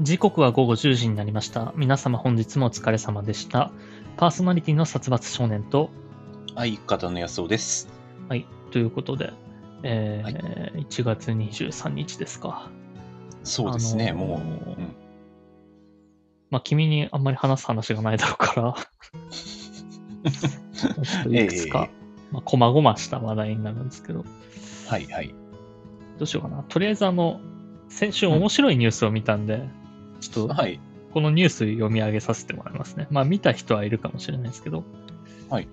時刻は午後10時になりました。皆様本日もお疲れ様でした。パーソナリティの殺伐少年と、はい、方の安尾です。はい、ということで、えーは1月23日ですか。そうですね、あのーもう、うんまあ、君にあんまり話す話がないだろうから、ちょっといくつか、えまあ、こまごました話題になるんですけど、はいはい。どうしようかな。とりあえずあの、先週面白いニュースを見たんで、ちょっとはい。このニュース読み上げさせてもらいますね。まあ見た人はいるかもしれないですけど。はい。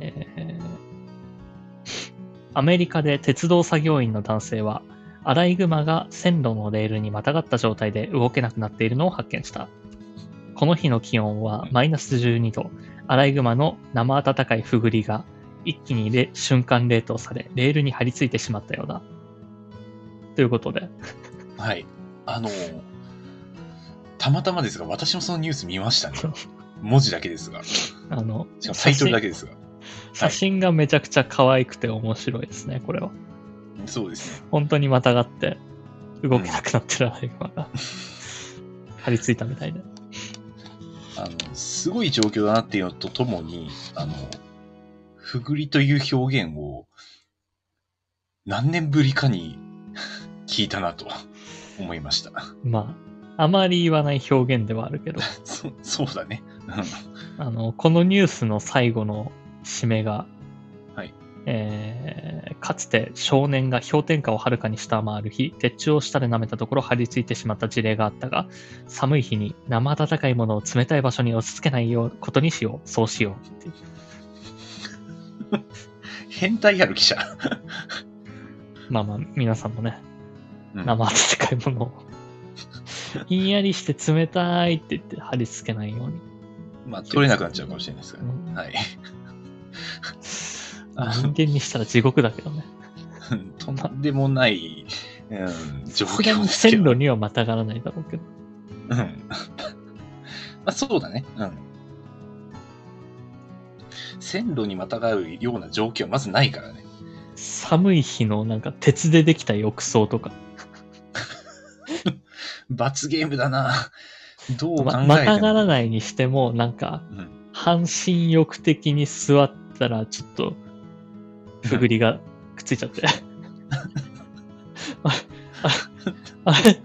えーアメリカで鉄道作業員の男性は、アライグマが線路のレールにまたがった状態で動けなくなっているのを発見した。この日の気温はマイナス12度。アライグマの生温かいふぐりが一気にれ瞬間冷凍され、レールに張り付いてしまったようだ。ということで、はい。あのーたまたまですが、私もそのニュース見ましたね。文字だけですが。しあの、かもタイトルだけですが。写真がめちゃくちゃ可愛くて面白いですね、これは。そうですね。本当にまたがって動けなくなってるアライグマが 張り付いたみたいで。あの、すごい状況だなっていうのとともに、あの、ふぐりという表現を、何年ぶりかに 聞いたなと思いました。まあ、あまり言わない表現ではあるけど、そそうだね。あの、このニュースの最後の締めが、はいえーかつて少年が氷点下をはるかに下回る日、鉄柱を舌で舐めたところ張り付いてしまった事例があったが、寒い日に生温かいものを冷たい場所に押し付けないようことにしよう。そうしようって。変態ある記者。まあまあ、皆さんもね、うん生温かいものを、ひんやりして冷たいって言って貼り付けないように。まあ、取れなくなっちゃうかもしれないですがう。んはい。まあ人間にしたら地獄だけどね。とんでもない、うん、状況ですけど。線路にはまたがらないだろうけど。うん。まあ、そうだね。うん。線路にまたがるような状況はまずないからね。寒い日のなんか鉄でできた浴槽とか、罰ゲームだな。どう考えても。ままたがらないにしても、なんかうん。半身浴的に座ったらちょっと、ふぐりがくっついちゃって。あああれ？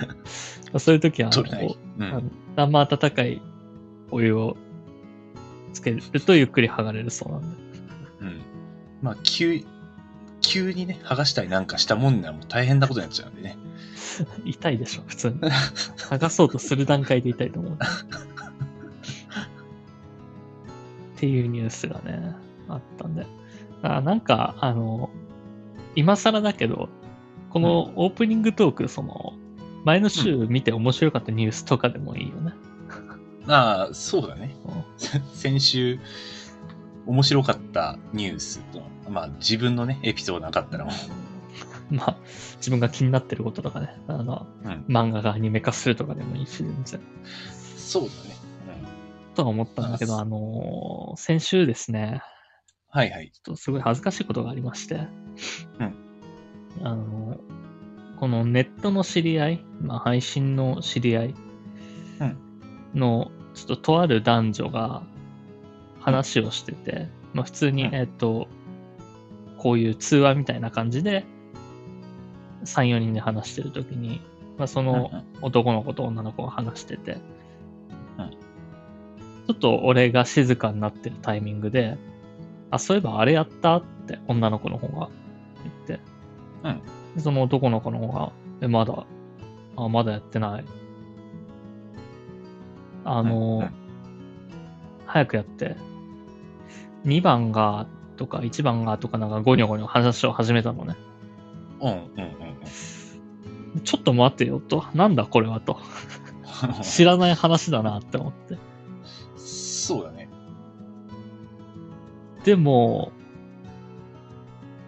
そういう時は。うん。生温かいお湯をつけるとゆっくり剥がれるそうなんで。うん。まあ、急、急にね、剥がしたりなんかしたもんならもう大変なことになっちゃうんでね。痛いでしょ、普通に。剥がそうとする段階で痛いと思う。っていうニュースがね、あったんで。あなんか、あの、今更だけど、このオープニングトーク、その、前の週見て面白かったニュースとかでもいいよね。ああ、そうだね。うん先週、面白かったニュースと、まあ、自分のね、エピソードなかったらも まあ、自分が気になってることとかね、あの、う、うん。漫画がアニメ化するとかでもいいし、全然。そうだね。とは思ったんだけど、ああの先週ですね、はいはい。ちょっとすごい恥ずかしいことがありまして、うんあの、このネットの知り合い、まあ、配信の知り合いうんの、ちょっととある男女が話をしてて、まあ、普通に、うんえっと、こういう通話みたいな感じで、3、4人で話してるときに、まあ、その男の子と女の子が話してて、うん。ちょっと俺が静かになってるタイミングで、あ、そういえばあれやったって女の子の方が言って、うん。でその男の子の方が、え、まだ、あ、まだやってない。あの、うんうん。早くやって、2番が、とか1番がとかなんかゴニョゴニョ話を始めたのね。うんうんうんちょっと待ってよと。なんだこれはと。うん。知らない話だなって思って。そうだね。でも、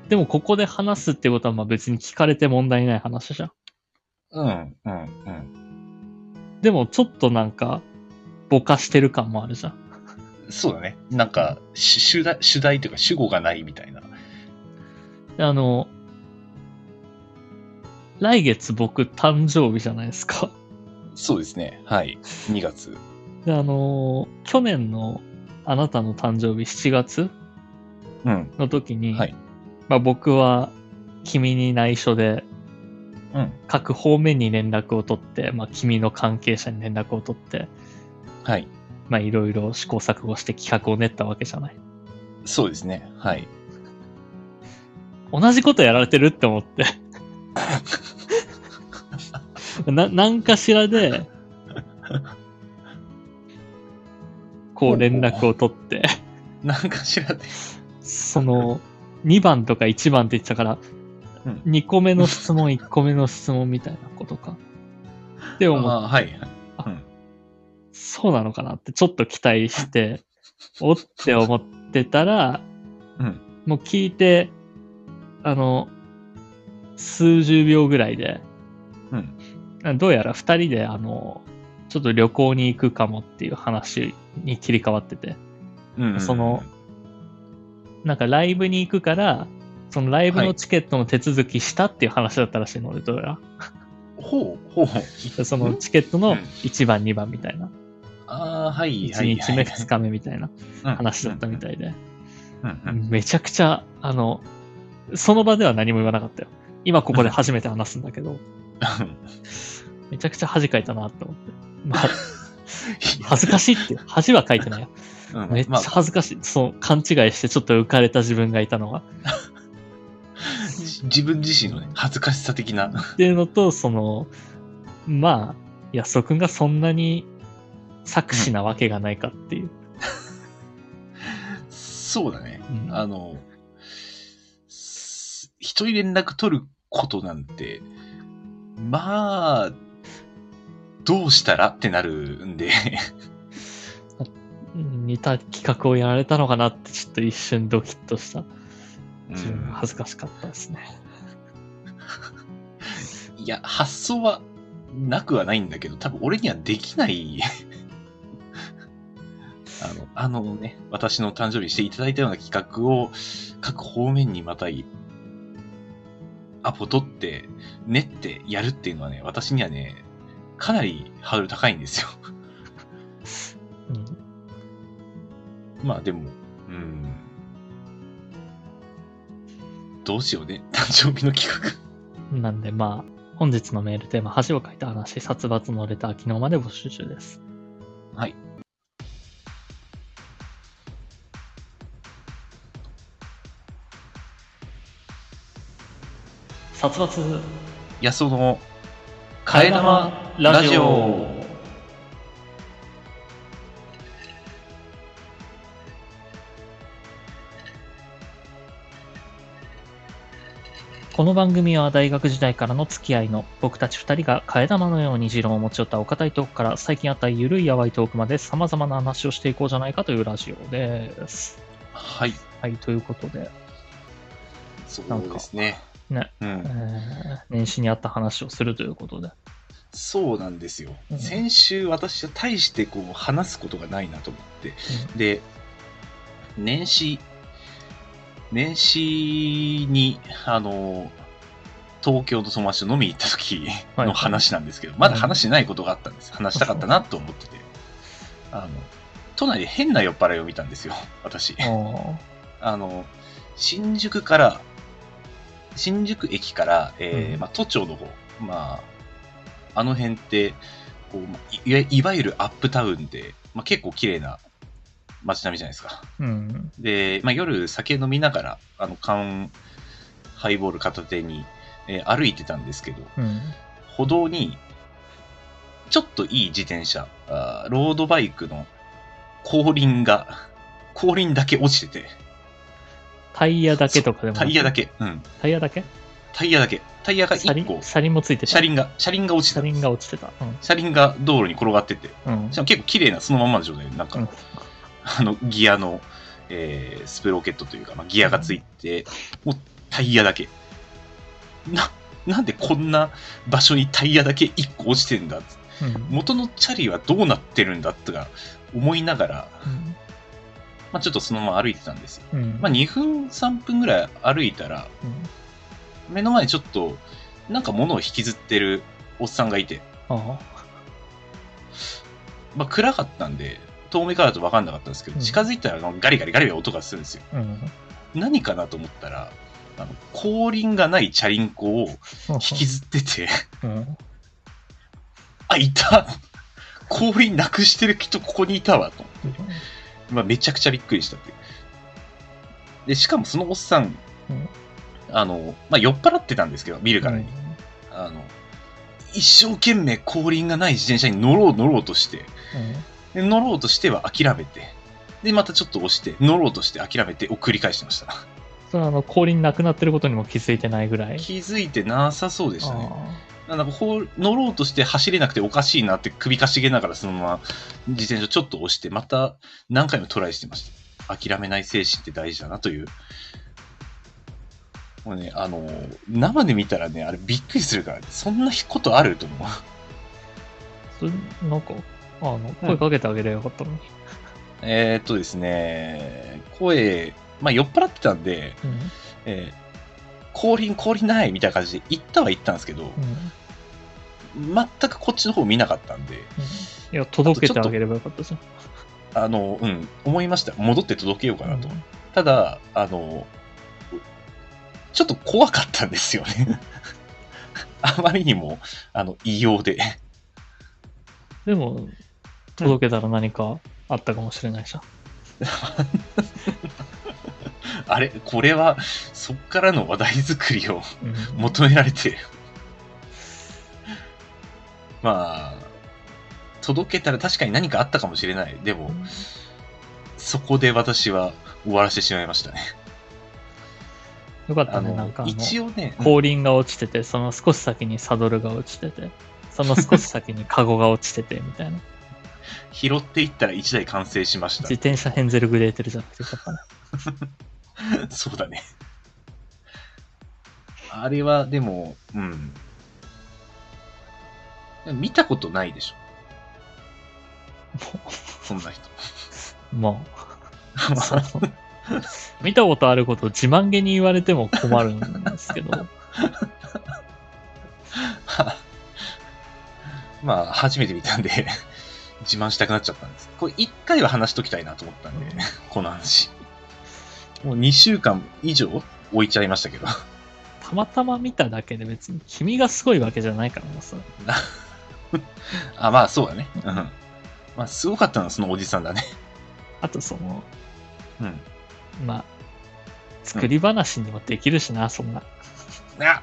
でもここで話すってことはまあ別に聞かれて問題ない話じゃん。うんうんうん。でもちょっとなんか、ぼかしてる感もあるじゃん。そうだね。なんか、し主題、主題というか主語がないみたいな。であの、来月僕誕生日じゃないですか。そうですね。はい。2月。で、あのー去年のあなたの誕生日7月うん。の時に、はいまあ、僕は君に内緒でうん。各方面に連絡を取って、まあ、君の関係者に連絡を取って、はい。まあ、いろいろ試行錯誤して企画を練ったわけじゃない。そうですね。はい。同じことやられてるって思って。な、何かしらで、こう連絡を取って、なんかしらで。その、2番とか1番って言ってたから、うん2個目の質問、1個目の質問みたいなことか。って思っああ、はい。そうなのかなってちょっと期待して、おって思ってたら、うんもう聞いて、あの、数十秒ぐらいで、うん。どうやら二人で、あの、ちょっと旅行に行くかもっていう話に切り替わってて、うん。その、なんかライブに行くから、そのライブのチケットの手続きしたっていう話だったらしいので、どうやら。ほう、ほうほう。で そのチケットのうん1番、2番みたいな。ああ、はい、は1い。日目、2日目みたいな目話だったみたいで。うんうん。めちゃくちゃ、あの、その場では何も言わなかったよ。今ここで初めて話すんだけど、めちゃくちゃ恥かいたなって思って。まあ、恥ずかしいって、恥はかいてないよ。うんめっちゃまあ恥ずかしい。そう、勘違いしてちょっと浮かれた自分がいたのが。じ自分自身のね、恥ずかしさ的な。っていうのと、その、まあ、安尾くんがそんなに作詞なわけがないかっていう。そうだね。うんあの、す人に連絡取ることなんて、まあ、どうしたらってなるんで、似た企画をやられたのかなってちょっと一瞬ドキッとした。う自分恥ずかしかったですね。いや、発想はなくはないんだけど、多分俺にはできない。あの、あのね、私の誕生日にしていただいたような企画を各方面にまたい、アポ取って、練ってやるっていうのはね、私にはね、かなりハードル高いんですよ。うんまあでも、うん。どうしようね。誕生日の企画。なんでまあ、本日のメールテーマ、恥をかいた話、殺伐のレター、昨日まで募集中です。はい。殺伐、安尾の替え玉ラジオ。この番組は大学時代からの付き合いの僕たち二人が替え玉のように持論を持ち寄ったお堅いトークから最近あったゆるいやわいトークまで様々な話をしていこうじゃないかというラジオです。はい。はい、ということで、そうですね。ね、うんえ。ー年始にあった話をするということで。そうなんですよ。うん先週私は大してこう話すことがないなと思って。で、年始、年始に、あの、東京の友達と飲みに行った時はいの話なんですけど、まだ話してないことがあったんです。話したかったなと思ってて。あの、都内で変な酔っ払いを見たんですよ、私。おあの、新宿から、新宿駅から、えーうんまあ、都庁の方、まあ、あの辺って、こうまあいいわいわゆるアップタウンで、まあ、結構綺麗な街並みじゃないですか。うん。で、まあ、夜酒飲みながら、あの、缶、ハイボール片手に、えー歩いてたんですけど、うん。歩道に、ちょっといい自転車、あーロードバイクの後輪が、後輪だけ落ちてて、タイヤだけとかでも。タイヤだ。け、うん。タイヤだけ？タイヤだけ。タイヤが1車輪個、車輪もついてた？車輪が、車輪が落ちてた。車輪が落ちてた。うん。車輪が道路に転がってて。うんしかも結構綺麗なそのまんまの状態で、なんか、うん あの、ギアの、えースプロケットというか、まあ、ギアがついて、もうタイヤだけ。な、なんでこんな場所にタイヤだけ1個落ちてんだ？うん元のチャリはどうなってるんだ？とか思いながら、うんまあ、ちょっとそのまま歩いてたんですよ。うん。まあ、2分、3分ぐらい歩いたら、目の前にちょっと、なんか物を引きずってるおっさんがいて、あまあ、暗かったんで、遠目からだと分かんなかったんですけど、うん近づいたらガリガリガリガリ音がするんですよ。うん。何かなと思ったら、あの後輪がないチャリンコを引きずってて、うん。あ、いた 後輪なくしてる人ここにいたわと。まあ、めちゃくちゃびっくりしたっていう。で、しかもそのおっさん、うんあの、まあ、酔っ払ってたんですけど、見るからに。あの、一生懸命後輪がない自転車に乗ろう乗ろうとして、で乗ろうとしては諦めて、で、またちょっと押して、乗ろうとして諦めてを繰り返してました。それはあの、後輪なくなってることにも気づいてないぐらい。気づいてなさそうでしたね。あなんかこう乗ろうとして走れなくておかしいなって首かしげながらそのまま自転車ちょっと押して、また何回もトライしてました。諦めない精神って大事だなという。もうね、あの、生で見たらね、あれびっくりするから、ね、そんなことあると思う。ーそれなんか、あの、声かけてあげればよかったのに。えーっとですね、声、まあ酔っ払ってたんで、うん。えー後輪後輪ないみたいな感じで行ったは行ったんですけど、うん。全くこっちの方見なかったんで、いや、届けてあげればよかったじゃん。あの、うん、思いました。戻って届けようかなと。うんただ、あの、ちょっと怖かったんですよね。あまりにも、あの、異様で。でも、届けたら何かあったかもしれないじゃん。あれこれは、そっからの話題作りをうん求められてる。まあ、届けたら確かに何かあったかもしれない。でも、そこで私は終わらせてしまいましたね。あよかったね、なんのか一応ね、後輪が落ちてて、その少し先にサドルが落ちてて、その少し先にカゴが落ちてて、みたいな。拾っていったら1台完成しました自。転車ヘンゼルグレーテルじゃなくてよかったね。そうだね。あれは、でも、うん。見たことないでしょ。そんな人。まあ、見たことあることを自慢げに言われても困るんですけど、まあ、初めて見たんで、自慢したくなっちゃったんです。これ一回は話しときたいなと思ったんで、この話。もう2週間以上置いちゃいましたけど。たまたま見ただけで別に君がすごいわけじゃないからなさ。あ、まあそうだね。うん。まあすごかったのはそのおじさんだね。あとその、うん。まあ、作り話にもできるしな、そんな。あ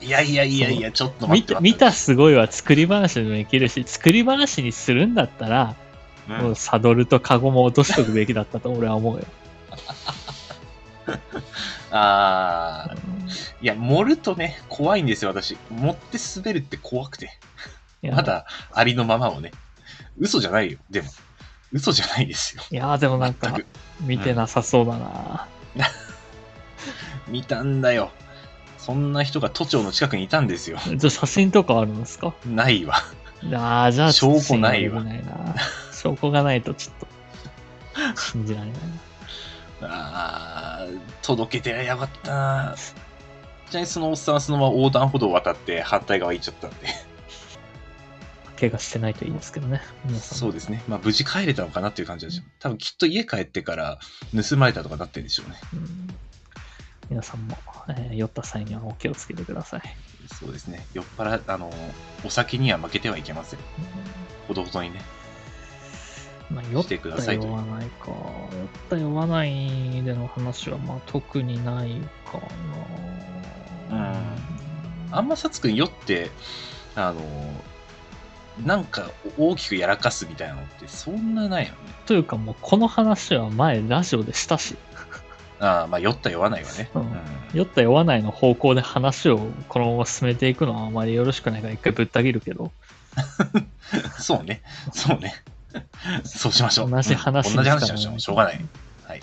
いやいやいやいや、ちょっと待見って見たすごいは作り話にもできるし、作り話にするんだったら、うんもうサドルとカゴも落としとくべきだったと俺は思うよ。ああ、いや、盛るとね、怖いんですよ、私。持って滑るって怖くて。まだ、ありのままをね。嘘じゃないよ、でも。嘘じゃないですよ。いやーでもなんか見てなさそうだな。見たんだよ。そんな人が都庁の近くにいたんですよ。じゃあ写真とかあるんですか？ないわ。ああ、じゃあ証拠ないわ。証拠がないとちょっと、信じられないな。あー届けてやがったな。ちなみにそのおっさんはそのまま横断歩道を渡って反対側行っちゃったんで。怪我してないといいですけどね。そうですね。まあ無事帰れたのかなっていう感じだし、多分きっと家帰ってから盗まれたとかなってるんでしょうね。うん皆さんも、えー酔った際にはお気をつけてください。そうですね。酔っ払、あの、お酒には負けてはいけません。ほどほどにね。まあ、酔っしてくだたさいという酔わないか。酔った酔わないでの話は、まあ、特にないかな。うんあんまさつくん酔って、あの、なんか大きくやらかすみたいなのってそんなないよね。というかもう、この話は前ラジオでしたし、ああ、まあ酔った酔わないわね。うん酔った酔わないの方向で話をこのまま進めていくのはあまりよろしくないから一回ぶった切るけど、そうね。そうね。そうしましょう。同じ話うん同じ話にしましょう。しょうがない。はい。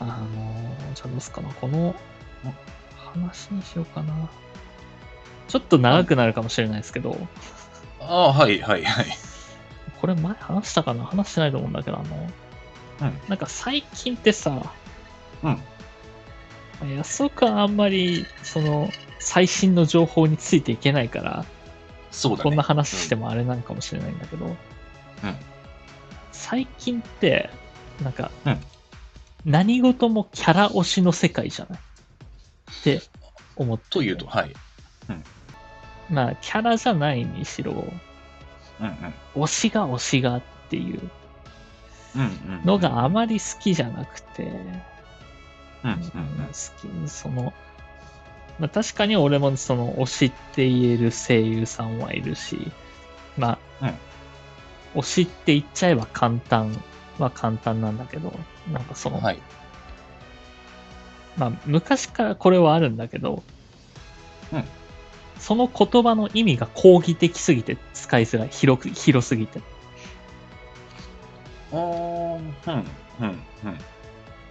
あのー、じゃあどうすかな。この話にしようかな。ちょっと長くなるかもしれないですけど、ああ、はいはいはい。これ前話したかな？話してないと思うんだけど、あの、うんなんか最近ってさ、うん。安岡はあんまり、その、最新の情報についていけないから、そうだね。こんな話してもあれなんかもしれないんだけど、うん最近って、なんか、うん。何事もキャラ推しの世界じゃない？って思っててというと、はい。まあ、キャラじゃないにしろ、うんうん。推しが推しがっていううんうん。のがあまり好きじゃなくて、うんうん好き、その、まあ確かに俺もその推しって言える声優さんはいるし、まあ、推しって言っちゃえば簡単は簡単なんだけど、なんかその、うん。はい。まあ昔からこれはあるんだけど、うんその言葉の意味が講義的すぎて使いづらい。広く、広すぎて。あーうんうんうん。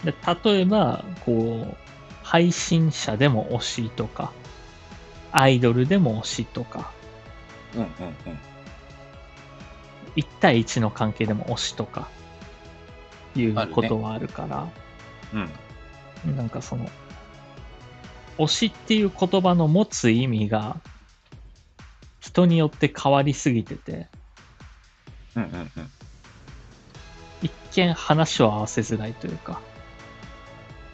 で例えば、こう、配信者でも推しとか、アイドルでも推しとか、うんうんうん。1対1の関係でも推しとか、いうことはあるから、うん。なんかその、推しっていう言葉の持つ意味が、人によって変わりすぎてて、うんうんうん。一見話を合わせづらいというか、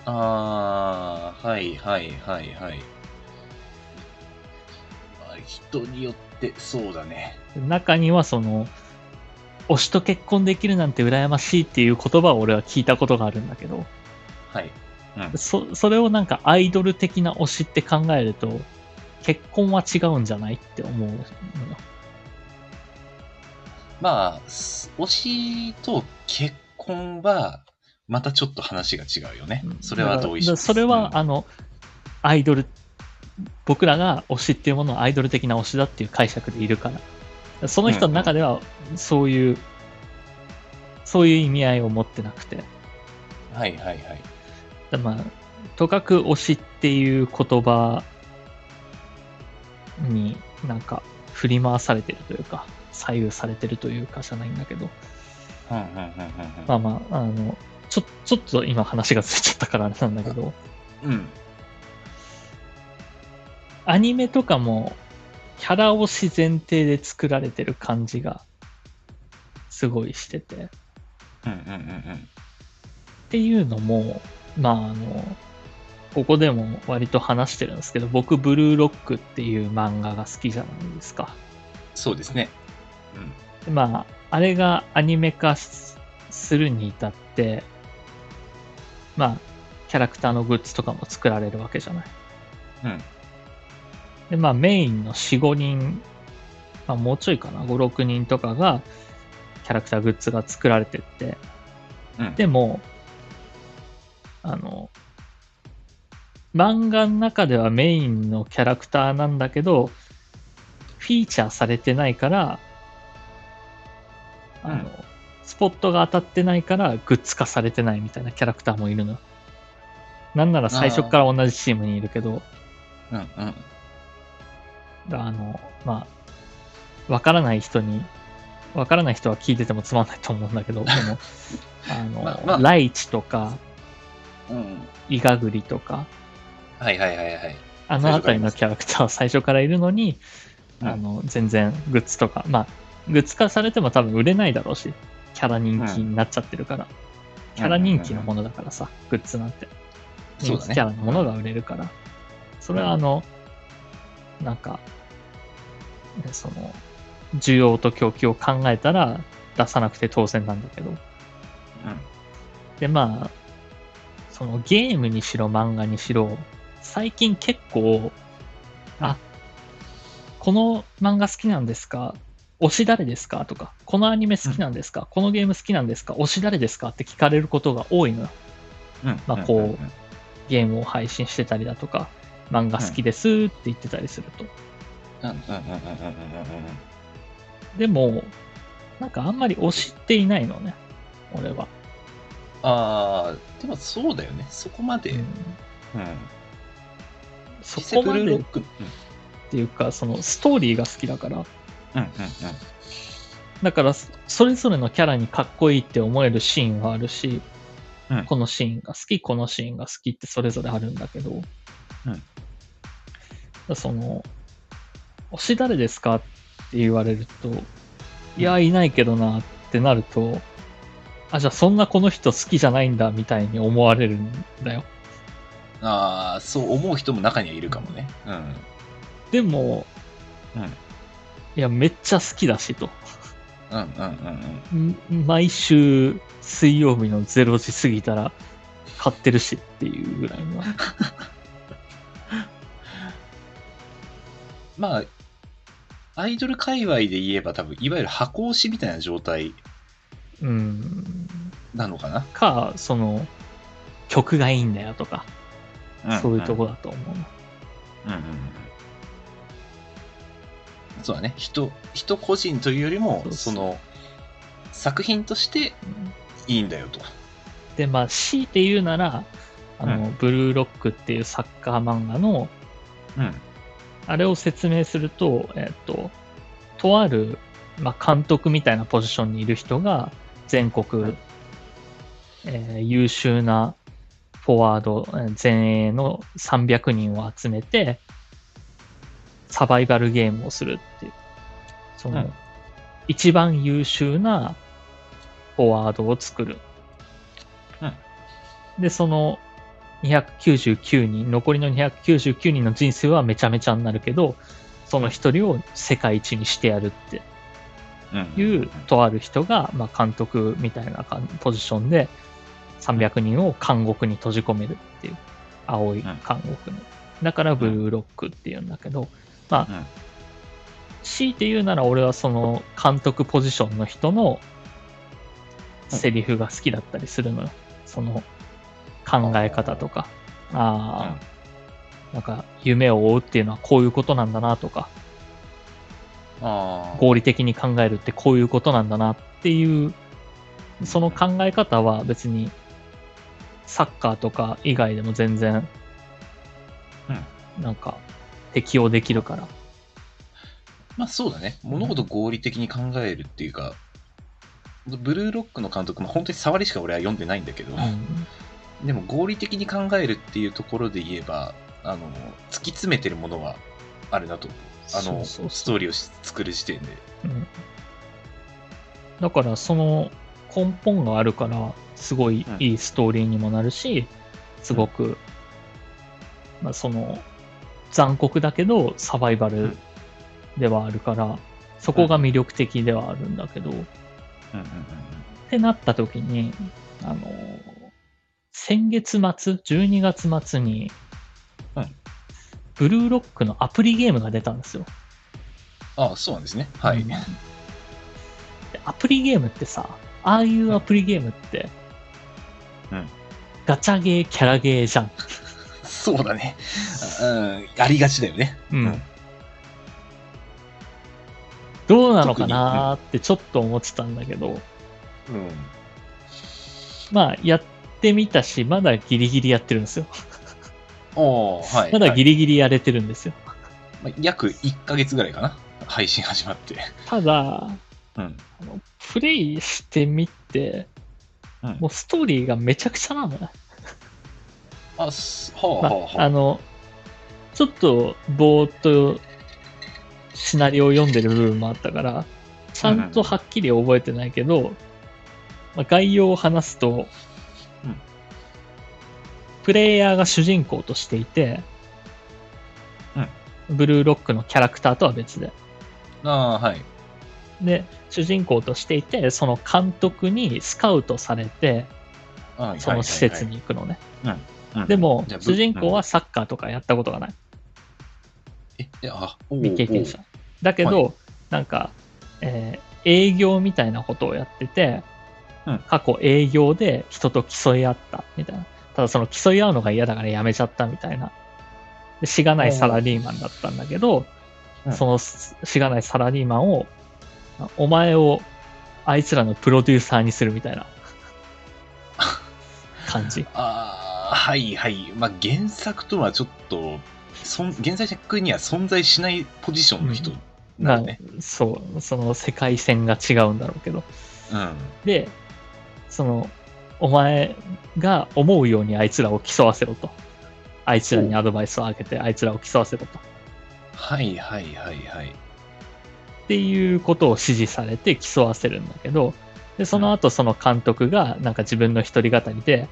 ああ、はいはいはいはい。あ人によって、そうだね。中にはその、推しと結婚できるなんて羨ましいっていう言葉を俺は聞いたことがあるんだけど、はい。そ、それをなんかアイドル的な推しって考えると、結婚は違うんじゃないって思うのよ。まあ、す推しと結婚は、またちょっと話が違うよね。それは同意します。それは、うんあの、アイドル、僕らが推しっていうものをアイドル的な推しだっていう解釈でいるから。その人の中では、そういう、そういう意味合いを持ってなくて。はいはいはい。だまあ、とかく推しっていう言葉になんか振り回されてるというか、左右されてるというかじゃないんだけど、うんうんうんうんまあまあ、あの、ちょ、ちょっと今話がついちゃったからあれなんだけど、うん。うん。アニメとかもキャラ推し前提で作られてる感じがすごいしてて、っうんうんうんていうのも、まああの、ここでも割と話してるんですけど、僕、ブルーロックっていう漫画が好きじゃないですか。そうですね。うん。でまあ、あれがアニメ化すするに至って、まあ、キャラクターのグッズとかも作られるわけじゃない。うん。で、まあ、メインの4、5人、まあ、もうちょいかな、5、6人とかが、キャラクターグッズが作られてって、うん。でも、あの、漫画の中ではメインのキャラクターなんだけど、フィーチャーされてないから、あの、うんスポットが当たってないからグッズ化されてないみたいなキャラクターもいるの。なんなら最初から同じチームにいるけど、うんうん。あの、まあ、わからない人に、わからない人は聞いててもつまんないと思うんだけど、でも、あの、まあまあライチとか、うん。イガグリとか、はいはいはいはい。あのあたりのキャラクターは最初からいるのに、うんあの、全然グッズとか、まあ、グッズ化されても多分売れないだろうし、キャラ人気になっちゃってるから。キャラ人気のものだからさ、グッズなんて。人気キャラのものが売れるから。それはあの、なんか、ねその、需要と供給を考えたら出さなくて当然なんだけど。うん。で、まあ、そのゲームにしろ漫画にしろ、最近結構、あ、この漫画好きなんですか？推し誰ですか？とか、このアニメ好きなんですか、このゲーム好きなんですか？推し誰ですか？って聞かれることが多いのよ。うん。まあこうゲームを配信してたりだとか、漫画好きですって言ってたりすると。うん。うんうんうんうんうんうんでも、なんかあんまり推しっていないのね、俺は。ああ、でもそうだよね。そこまで。ううんん。そこまでっていうか、そのストーリーが好きだから、うんうんだから、それぞれのキャラにかっこいいって思えるシーンはあるし、うんこのシーンが好き、このシーンが好きってそれぞれあるんだけど、うんその、推し誰ですかって言われると、いや、いないけどなってなると、あ、じゃあそんなこの人好きじゃないんだみたいに思われるんだよ。ああ、そう思う人も中にはいるかもね。うん。でも、うん。いや、めっちゃ好きだしと。うんうんうんうん。ん毎週水曜日の0時過ぎたら買ってるしっていうぐらいの。まあ、アイドル界隈で言えば多分、いわゆる箱推しみたいな状態うん。なのかな？か、その、曲がいいんだよとか、んそういうとこだと思うな。うんうんうん。そうだね。人、人個人というよりも、その、作品としてうんいいんだよと。で、まあ、強いて言うなら、あの、うブルーロックっていうサッカー漫画の、うん。あれを説明すると、えっと、とある、まあ、監督みたいなポジションにいる人が、全国、はいえー優秀なフォワード、えー前衛の300人を集めて、サバイバルゲームをするっていう。その、うん一番優秀なフォワードを作る。うんで、その299人、残りの299人の人生はめちゃめちゃになるけど、その一人を世界一にしてやるってうん。いう、とある人が、まあ、監督みたいなポジションで、300人を監獄に閉じ込めるっていう、青い監獄に。だからブルーロックっていうんだけど、まあ、うん強いて言うなら俺はその監督ポジションの人のセリフが好きだったりするのよ。その考え方とか。ああ、なんか夢を追うっていうのはこういうことなんだなとか、ああ。合理的に考えるってこういうことなんだなっていう、その考え方は別にサッカーとか以外でも全然、なんか適用できるから。まあそうだね。物事合理的に考えるっていうか、ブルーロックの監督も本当に触りしか俺は読んでないんだけど、うんでも合理的に考えるっていうところで言えば、あの、突き詰めてるものはあるなと。あの、そうそうそう。ストーリーをし作る時点で。うん。だからその根本があるからすごいいいストーリーにもなるし、すごく、まあ、その残酷だけどサバイバルではあるから、そこが魅力的ではあるんだけど、っうんうんうんてなった時に、あの、先月末、12月末に、うんブルーロックのアプリゲームが出たんですよ。ああ、そうなんですね。はい。アプリゲームってさ、ああいうアプリゲームって、うんガチャゲー、キャラゲーじゃん。そうだね。うん、ありがちだよね。うんうんどうなのかなーってちょっと思ってたんだけど、うん。まあ、やってみたし、まだギリギリやってるんですよ。おーはい。まだギリ、リギリやれてるんですよ。まあ約1ヶ月ぐらいかな。配信始まって。ただ、うん。あのプレイしてみて、うんもうストーリーがめちゃくちゃなのよ。あ、すはあはまあはあ、あの、ちょっとぼーっとシナリオを読んでる部分もあったから、ちゃんとはっきり覚えてないけど、まあ、概要を話すと、うんプレイヤーが主人公としていて、ブルーロックのキャラクターとは別で。あ。ああ、はい。で、主人公としていて、その監督にスカウトされて、はいその施設に行くのね。うんでも主人公はサッカーとかやったことがない。え、えあ、未経験者。だけど、はなんか、えー営業みたいなことをやってて、うん過去営業で人と競い合ったみたいな。ただその競い合うのが嫌だからやめちゃったみたいな。でしがないサラリーマンだったんだけど、うんそのしがないサラリーマンを、お前をあいつらのプロデューサーにするみたいな 感じ。ああ、はいはい。まあ、原作とはちょっと、そん原作には存在しないポジションの人ななのね。そう、その世界線が違うんだろうけど。うん。で、その、お前が思うようにあいつらを競わせろと。あいつらにアドバイスをあげて、あいつらを競わせろと。っはいはいはいはい。ていうことを指示されて競わせるんだけど、で、その後その監督がなんか自分の一人語りで、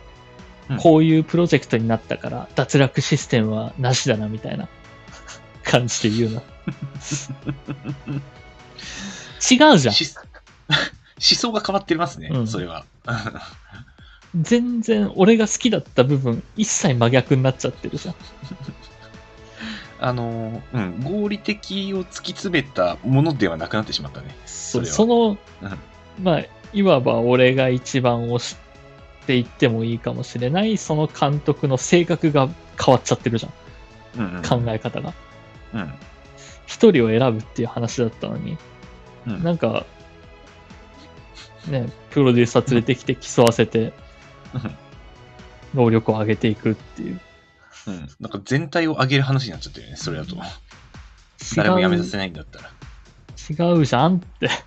うんこういうプロジェクトになったから脱落システムはなしだなみたいな 感じで言うの。違うじゃん。し 思想が変わってますね、うんそれは。全然俺が好きだった部分一切真逆になっちゃってるじゃん。あの、うん、合理的を突き詰めたものではなくなってしまったね。そその、うんまあ、いわば俺が一番推して言ってもいいかもしれない、その監督の性格が変わっちゃってるじゃん。うんうん、考え方が。うん。一人を選ぶっていう話だったのに、うんなんか、ね、プロデューサー連れてきて競わせて、能力を上げていくっていう。うん。なんか全体を上げる話になっちゃってるよね、それだと。誰も辞めさせないんだったら。違うじゃんって。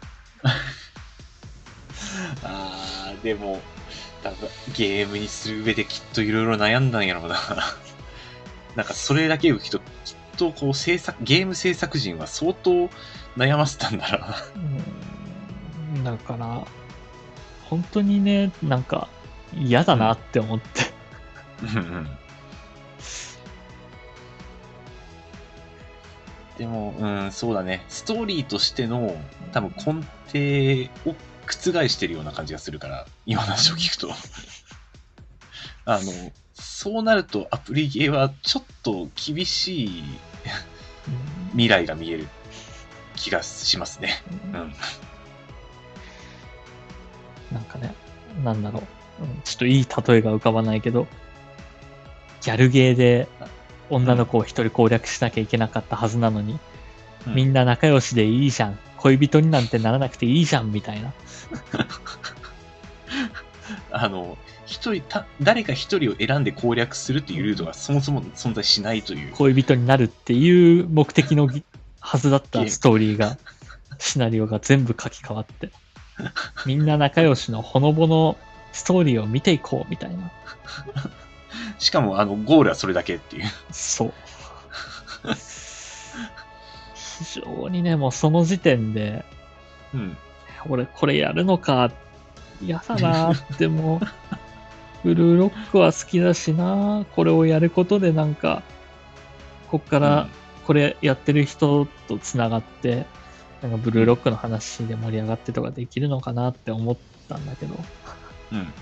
あー、でも、ゲームにする上できっといろいろ悩んだんやろうな。なんかそれだけを聞くと、きっとこう制作、ゲーム制作陣は相当悩ませたんだろうな。うんだから、本当にね、なんか嫌だなって思って。うんうんでも、うん、そうだね。ストーリーとしての多分根底を覆してるような感じがするから、今の話を聞くと。あの、そうなるとアプリゲーはちょっと厳しい未来が見える気がしますね。うん。なんかね、なんだろう。うんちょっといい例えが浮かばないけど、ギャルゲーで女の子を一人攻略しなきゃいけなかったはずなのに、みんな仲良しでいいじゃん。恋人になんてならなくていいじゃん、みたいな。あの、一人た、誰か一人を選んで攻略するっていうルートがそもそも存在しないという。恋人になるっていう目的のぎはずだったストーリーが、シナリオが全部書き換わって、みんな仲良しのほのぼのストーリーを見ていこうみたいな。しかも、あの、ゴールはそれだけっていう。そう。非常にね、もうその時点で、うん。俺これやるのか、嫌だなってもう、ブルーロックは好きだしなこれをやることでなんか、こっからこれやってる人とつながって、なんかブルーロックの話で盛り上がってとかできるのかなって思ったんだけど、うん。うん。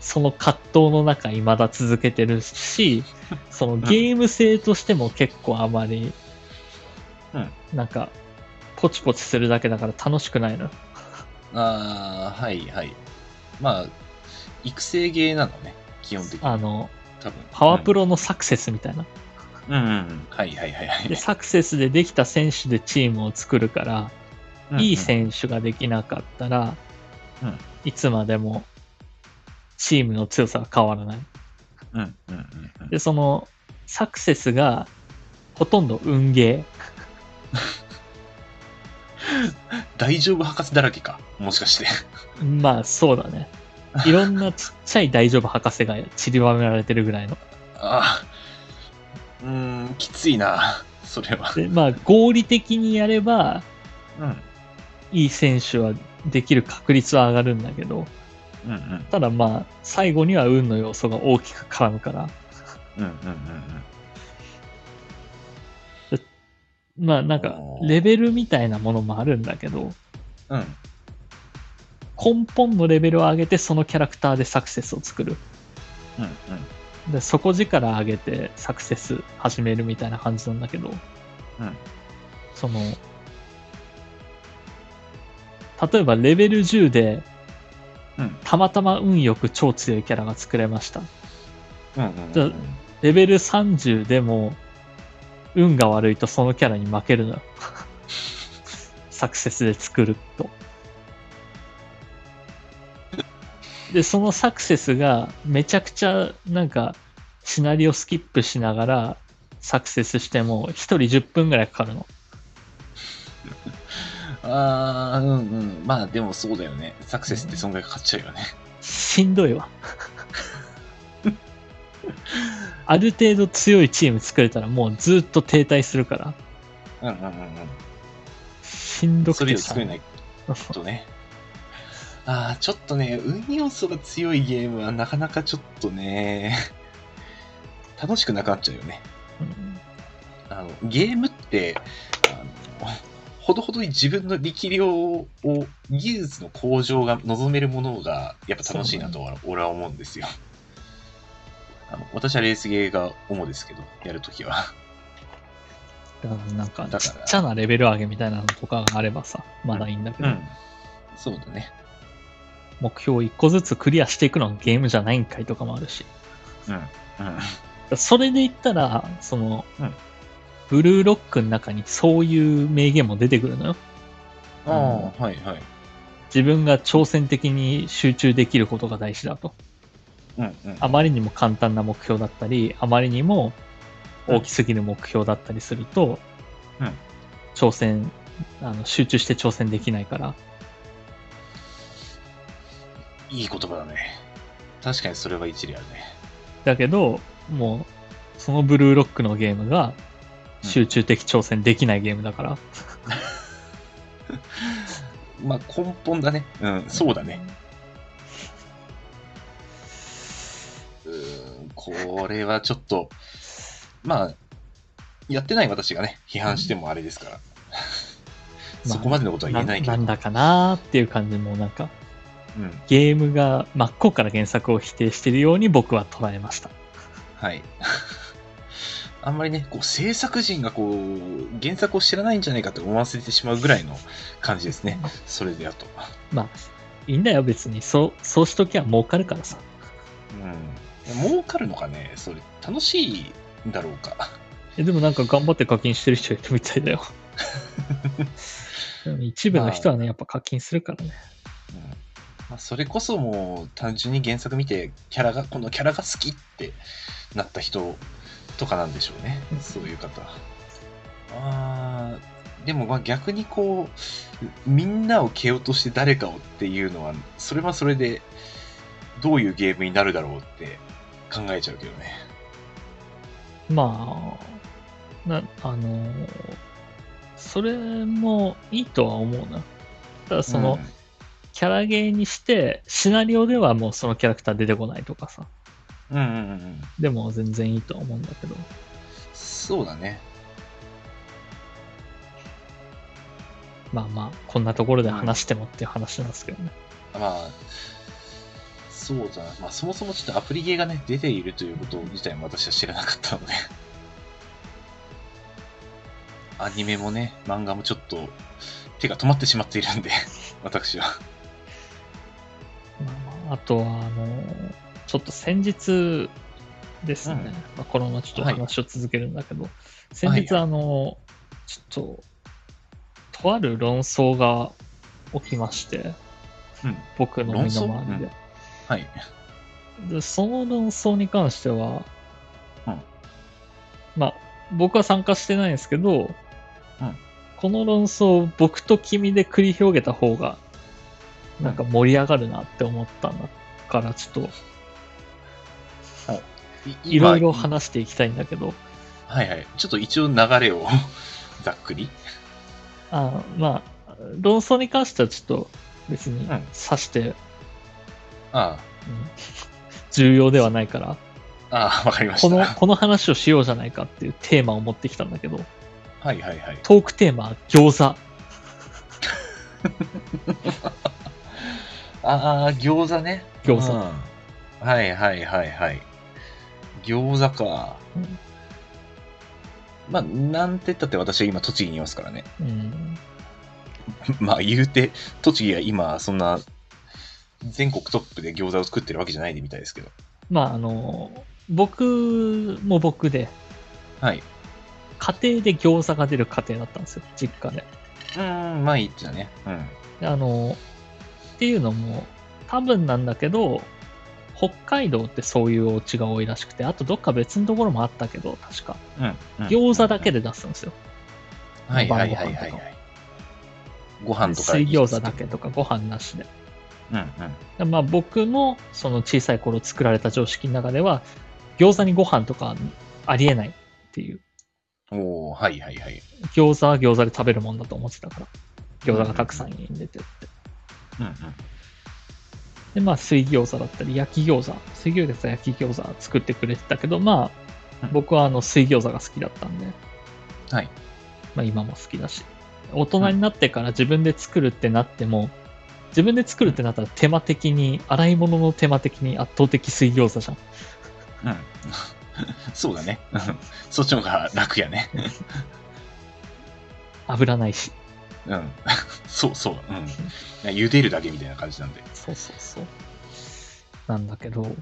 その葛藤の中未だ続けてるし、そのゲーム性としても結構あまり、うんなんか、ポチポチするだけだから楽しくないの。ああ、はいはい。まあ、育成ゲーなのね、基本的に。あの、多分。パワープロのサクセスみたいな。うん、うん、うんうん。はいはいはいはい。で、サクセスでできた選手でチームを作るから、うんいい選手ができなかったら、うんいつまでもチームの強さが変わらない。うん、うん、うんうん。で、その、サクセスがほとんど運ゲ 大丈夫博士だらけか。もしかして。ー。まあ、そうだね。いろんなちっちゃい大丈夫博士が散りばめられてるぐらいの。ああ。うーん、きついな。それは。で、まあ、合理的にやれば、うん。いい選手はできる確率は上がるんだけど、うん、うん。ただまあ、最後には運の要素が大きく絡むから、うん、うん、うんまあなんか、レベルみたいなものもあるんだけど、うん。うん。根本のレベルを上げてそのキャラクターでサクセスを作る。うん、うん。で、底力上げてサクセス始めるみたいな感じなんだけど、うんその、例えばレベル10で、うんたまたま運よく超強いキャラが作れました。うん、うん。じゃあレベル30でも、運が悪いとそのキャラに負けるのよ。サクセスで作ると。で、そのサクセスがめちゃくちゃなんかシナリオスキップしながらサクセスしても1人10分ぐらいかかるの。ああ、うん、うん。まあ、でもそうだよね。サクセスってそんぐらいかかっちゃうよね。しんどいわ。ある程度強いチーム作れたらもうずっと停滞するから、うん、うん、うん、しんどうん。それくてさを作れないとね。ああ、ちょっとね、運要素が強いゲームはなかなかちょっとね、楽しくなくなっちゃうよね。うんあのゲームって、あのほどほどに自分の力量を、技術の向上が望めるものが、やっぱ楽しいなとは俺は思うんですよ。あの私はレースゲーが主ですけど、やるときは。だからなんか、ちっちゃなレベル上げみたいなのとかがあればさ、まだいいんだけど、そうだね。目標を一個ずつクリアしていくのがゲームじゃないんかいとかもあるし。うん。うん。それで言ったら、その、うんブルーロックの中にそういう名言も出てくるのよ。ああ、はいはい。自分が挑戦的に集中できることが大事だと。うんうん。あまりにも簡単な目標だったり、あまりにも大きすぎる目標だったりすると、うん挑戦、あの集中して挑戦できないから、いい言葉だね。確かにそれは一理あるね。だけど、もう、そのブルーロックのゲームが集中的挑戦できないゲームだから。まあ根本だね。うん、そうだね。うーん、これはちょっと、まあ、やってない私がね、批判してもあれですから。そこまでのことは言えないけど。なんだかなーっていう感じもなんか、うん。ゲームが真っ向から原作を否定しているように僕は捉えました。はい。あんまりね、こう制作陣がこう、原作を知らないんじゃないかと思わせてしまうぐらいの感じですね。それでだと。まあ、いいんだよ別に。そう、そうしときゃ儲かるからさ。うん。儲かるのかね？それ、楽しいんだろうか。えでもなんか頑張って課金してる人いるみたいだよ。一部の人はね、やっぱ課金するからね。うんまあ、それこそもう単純に原作見てキャラがこのキャラが好きってなった人とかなんでしょうね、うん。そういう方。あーでもまあ逆にこうみんなを蹴落として誰かをっていうのはそれはそれでどういうゲームになるだろうって考えちゃうけどね。まあ、な、あのーそれもいいとは思うな。ただその、キャラゲーにして、シナリオではもうそのキャラクター出てこないとかさ。うん、うんうんでも全然いいとは思うんだけど。そうだね。まあまあ、こんなところで話してもっていう話なんですけどね。まあそうだな、まあ、そもそもちょっとアプリゲーがね出ているということ自体も私は知らなかったので。アニメもね漫画もちょっと手が止まってしまっているんで私は。まあまあ、あとは、あのーちょっと先日ですね、うん。まあ、このままちょっとはい。話を続けるんだけど、先日、はい。あのーちょっと、とある論争が起きまして、うん。僕の身の回りで。はい。でその論争に関しては、うん。まあ、僕は参加してないんですけど、うん。この論争を僕と君で繰り広げた方が、なんか盛り上がるなって思ったんだから、ちょっといろいろ今話していきたいんだけど、はいはい。ちょっと一応流れを ざっくり。あまあ、論争に関してはちょっと別にうん。指して、あうん。重要ではないから、あああわかりましこの、たこの話をしようじゃないかっていうテーマを持ってきたんだけど、はいはいはい。トークテーマは餃子。ああ餃子ね。餃子。うん。はいはいはいはい餃子かうんまあなんて言ったって私は今栃木にいますからねうん。まあ言うて、栃木が今、そんな、全国トップで餃子を作ってるわけじゃないでみたいですけど。まあ、あの、僕も僕で、はい。家庭で餃子が出る家庭だったんですよ、実家で。うーん、まあいいっちゃね。うん。であの、っていうのも、多分なんだけど、北海道ってそういうお家が多いらしくて、あとどっか別のところもあったけど、確か。うん。うん餃子だけで出すんですよ。はいはいはいはい晩ご飯とかはい。ご飯とか？水餃子だけとかご飯なしで。うんうん。でまあ僕のその小さい頃作られた常識の中では、餃子にご飯とかありえないっていう。おー、はいはいはい。餃子は餃子で食べるもんだと思ってたから。餃子がたくさん家に出てって。うんうん。で、まあ、水餃子だったり、焼き餃子、水餃子、焼き餃子作ってくれてたけど、まあう、ん僕はあの水餃子が好きだったんで、はい。まあ今も好きだし。大人になってから自分で作るってなっても、自分で作るってなったら手間的に、洗い物の手間的に圧倒的水餃子じゃん。うん。そうだね。うんそっちの方が楽やね。油ないし。うん。そうそう。うん。茹でるだけみたいな感じなんで。そうそうそう。なんだけど、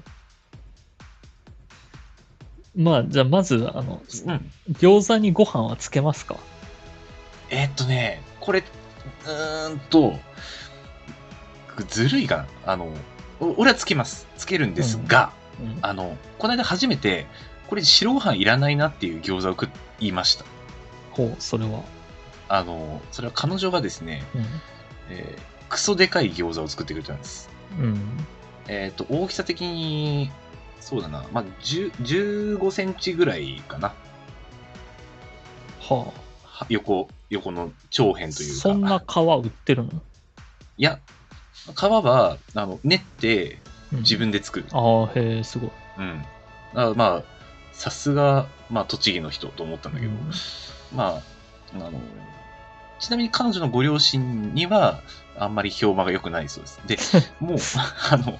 まあ、じゃあまず、あの、うん。餃子にご飯はつけますか？えーっとね、これ、うーんと、ずるいかな。あの、お俺はつけます。つけるんですが、うん。あの、この間初めて、これ白ご飯いらないなっていう餃子を食いました。ほう、それは。あの、それは彼女がですね、うん。えークソでかい餃子を作ってくれたんです。うん。えっ、と、大きさ的に、そうだな、まあ、10 15センチぐらいかな。はは横、横の長辺あ。というか。そんな皮売ってるの、いや、皮は、あの、練ってうん自分で作る。ああ、へえ、すごい。うん。あまあ、さすが、まあ、栃木の人と思ったんだけど、うんまあ、あの、ちなみに彼女のご両親には、あんまり評判が良くないそうです。で、もう、あの、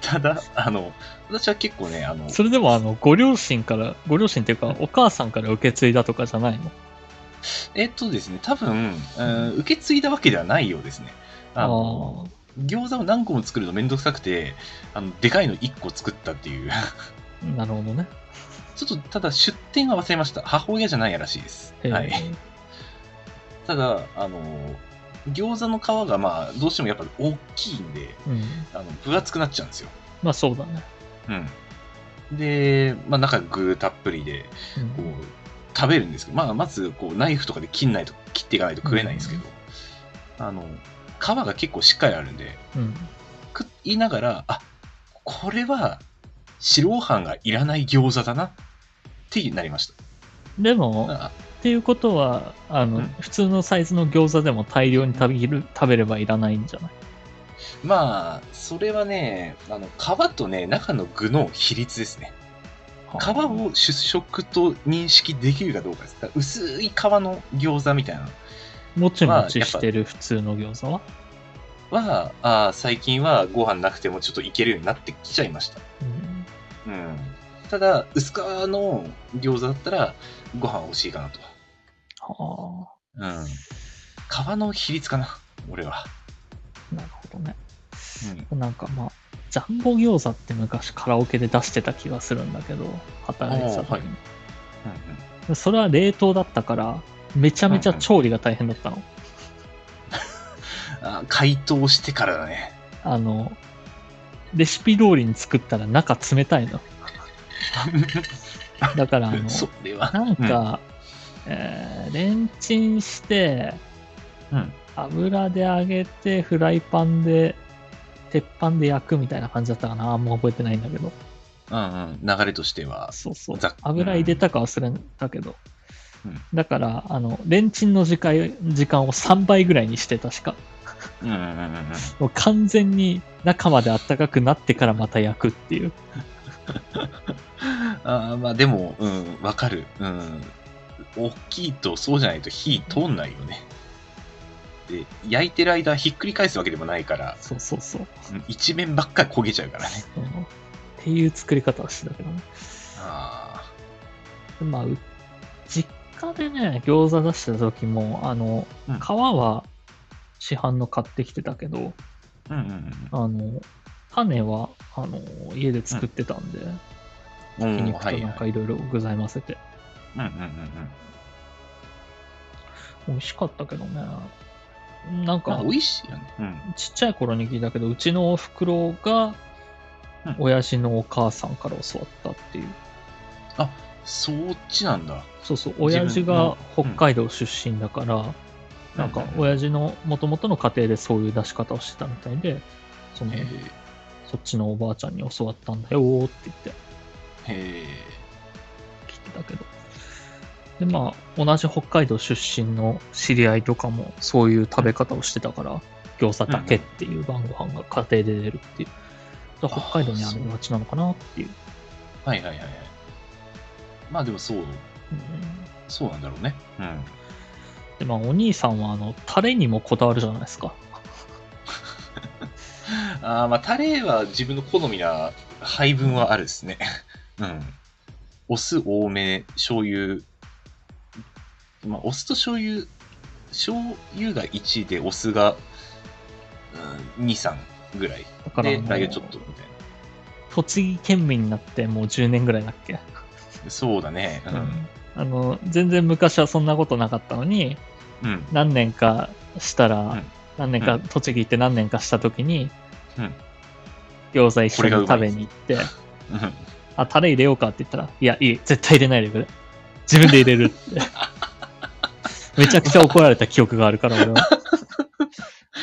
ただ、あの、私は結構ね、あの、それでも、あの、ご両親から、ご両親っていうか、お母さんから受け継いだとかじゃないの？えっとですね、多分、うん受け継いだわけではないようですね。あの、餃子を何個も作るのめんどくさくて、あの、でかいの1個作ったっていう。なるほどね。ちょっと、ただ出店は忘れました。母親じゃないらしいです。はい。ただ、あの、餃子の皮がまあ、どうしてもやっぱ大きいんで、うん。あの分厚くなっちゃうんですよ。まあそうだね。うん。で、まあ中具たっぷりで、うんこう、食べるんですけど、まあまず、こう、ナイフとかで切んないと、切っていかないと食えないんですけど、あの、皮が結構しっかりあるんで、うん。食いながら、あ、これは白ご飯がいらない餃子だなってなりましでも、っていうことは、あの、うん普通のサイズの餃子でも大量に食べる食べればいらないんじゃない？まあ、それはね、あの、皮とね、中の具の比率ですね。皮を主食と認識できるかどうかです。だから薄い皮の餃子みたいなもちもちしてる普通の餃子は、のは、あー最近はご飯なくてもちょっといけるようになってきちゃいました。うんうん。ただ、薄皮の餃子だったら、ご飯欲しいかなと。はうん。皮の比率かな、俺は。あ、なるほどね。うん。なんかまあ、ジャンボ餃子って昔カラオケで出してた気がするんだけど、働いてた時に。はいうんそれは冷凍だったから、めちゃめちゃ調理が大変だったの。うん、あ解凍してからだね。あの、レシピ通りに作ったら中冷たいの。だから、あの。なんか、えーレンチンして、うん。油で揚げて、フライパンで、鉄板で焼くみたいな感じだったかな。あんま覚えてないんだけど。うんうん。流れとしては。そうそう。油入れたか忘れたけど。うんだから、あの、レンチンの時間時間を3倍ぐらいにして、確か。うんうんうんうん。もう完全に中まで暖かくなってからまた焼くっていう。あーまあでも、うん、わかる。うん。大きいとそうじゃないと火通んないよね。で、焼いてる間ひっくり返すわけでもないから、そうそうそう。うん一面ばっかり焦げちゃうからね。うんっていう作り方をしてたけどね。あでまあ、う実家でね、餃子出してた時も、あの、うん皮は市販の買ってきてたけど、あ。うんうんあの、種は、あの、家で作ってたんで、うん。ひき肉となん。かいろいろ具材混ぜて、うんうんうん美味しかったけどね。なんうん。かあ、美、味しいよね。うん。ちっちゃい頃に聞いたけど、うちのお袋がうん、親父のお母さんから教わったっていう。そっちなんだ。そうそう、親父が北海道出身だから、なんかうんうんうん親父の元々の家庭でそういう出し方をしてたみたいで、その、へそっちのおばあちゃんに教わったんだよーって言ってえ。へえ。聞いてたけど。で、まあ、同じ北海道出身の知り合いとかもそういう食べ方をしてたから、餃子だけっていう晩ご飯が家庭で出るっていう。だから北海道にある街なのかなっていう。はいはいはいはい。まあでもそう、うんそうなんだろうね。うん。で、まあ、お兄さんは、あの、タレにもこだわるじゃないですか。あーまあ、タレは自分の好みな配分はあるですね。うん。お酢多め、醤油。まあ、お酢と醤油、醤油が1で、お酢が、うん、2、3ぐらい。で、だからあのラー油ちょっとみたい栃木県民になってもう10年ぐらいだっけ？な。そうだね。うん。あの、全然昔はそんなことなかったのに、うん。何年かしたら、ん何年か、うん栃木行って何年かした時に、うん餃子一緒に食べに行って、うん。あ、タレ入れようかって言ったら、いや、いい、絶対入れないでくれ。自分で入れるって。めちゃくちゃ怒られた記憶があるから、俺は。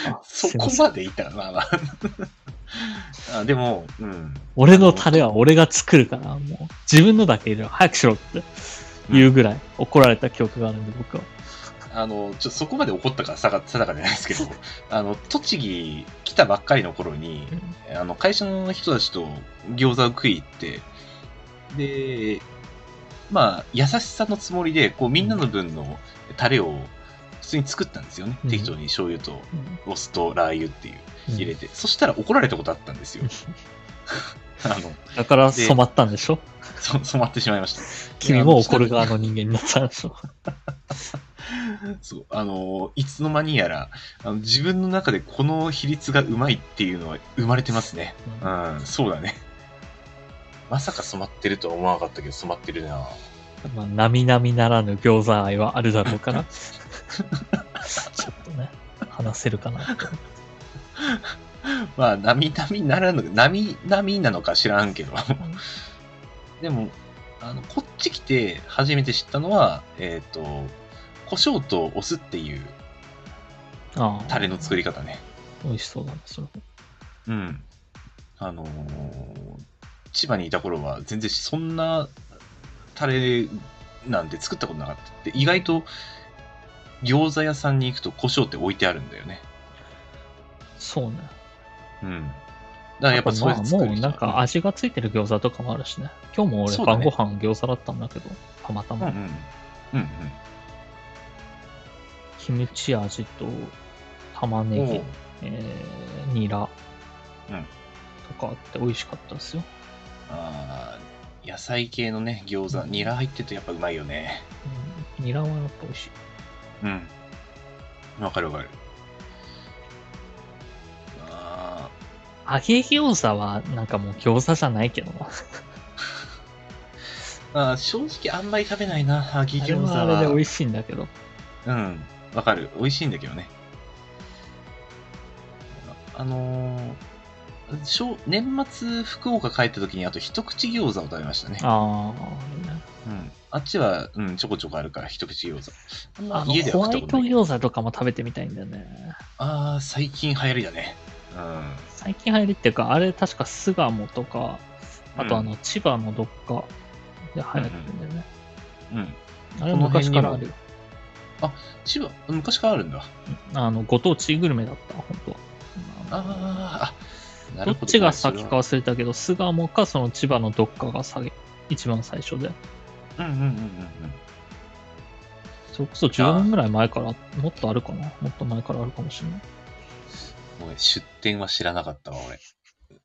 あ そこまでいったら、まあまあ。あでも、うん。俺のタレは俺が作るから、もう、自分のだけ入れろ、早くしろって言うぐらい怒られた記憶があるんで、僕は。あの、ちょっとそこまで怒ったか定かじゃないですけど、あの、栃木来たばっかりの頃に、あの、会社の人たちと餃子を食い行って、で、まあ、優しさのつもりで、こう、みんなの分のタレを普通に作ったんですよね。うん適当に醤油とうんお酢とラー油っていううん入れて。そしたら怒られたことあったんですよ。あの、だから染まったんでしょ？そ染まってしまいました。君も怒る側の人間になったんでしょ？そう、あの、いつの間にやら、あの自分の中でこの比率がうまいっていうのは生まれてますね。うん、そうだね。まさか染まってるとは思わなかったけど、染まってるな。まあ、並々ならぬ餃子愛はあるだろうから、ちょっとね、話せるかなと。まあ、並々ならぬ、並々なのか知らんけど。でも、あの、こっち来て初めて知ったのは、えっ、と、胡椒とお酢っていうああタレの作り方ね。美味しそうだね、それも。うん。あのー千葉にいた頃は全然そんなタレなんて作ったことなかった。で、意外と餃子屋さんに行くと胡椒って置いてあるんだよね。そうね。うん。だからやっぱそれまあ、もうで作る人なんか味がついてる餃子とかもあるしね。今日も俺晩ご飯餃子だったんだけど、たまたま。うんうん。うんうん。キムチ味と玉ねぎえー、ニラうんとかあって美味しかったですよ。あー野菜系のね、餃子、ニラ入ってるとやっぱうまいよね。うん、ニラはやっぱ美味しい。うん。わかるわかる。あ揚げ餃子はなんかもう餃子じゃないけどな。ー あー、正直あんまり食べないな、揚げあれ餃子はあれで美は。味しいんだけど。うん、わかる。美味しいんだけどね。あのー、年末福岡帰った時にあと一口餃子を食べましたね。ああ、ねうん。あっちは、うん、ちょこちょこあるから一口餃子。あ家でホワイト。餃子とかも食べてみたいんだよね。ああ、最近流行りだね。うん。最近流行りっていうか、あれ確か巣鴨とか、あとあうの千葉のどっかで流行ってるんだよね。うん。あれこの辺にも昔からあるよ。千葉、昔からあるんだ。あの、ご当地グルメだった、本当は。ああ、ど。っちが先か忘れたけど、巣鴨かその千葉のどっかが先一番最初で。うんうんうんうんうん。それこそ10年ぐらい前から、もっとあるかなもっと前からあるかもしれない。ごめん出店は知らなかったわ、俺。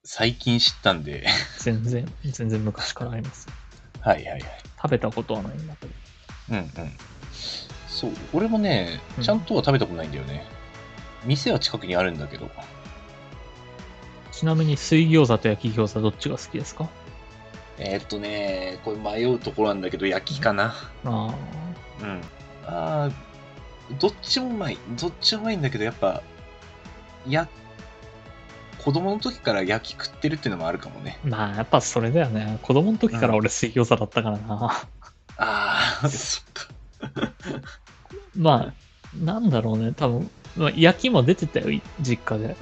最近知ったんで。全然、全然昔からあります。はいはいはい。食べたことはないんだけど。うんうん。そう、俺もねう、んちゃんとは食べたことないんだよね。店は近くにあるんだけど。ちなみに水餃子と焼き餃子どっちが好きですか？えーっとね、これ迷うところなんだけど、焼きかな。あうん。あーどっちもうまい。どっちもうまいんだけど、やっぱ、や、子供の時から焼き食ってるっていうのもあるかもね。あ、まあやっぱそれだよね。子供の時から俺水餃子だったからな。ああ、そっか。まあ、なんだろうね。多分、まあ、焼きも出てたよ、い実家で。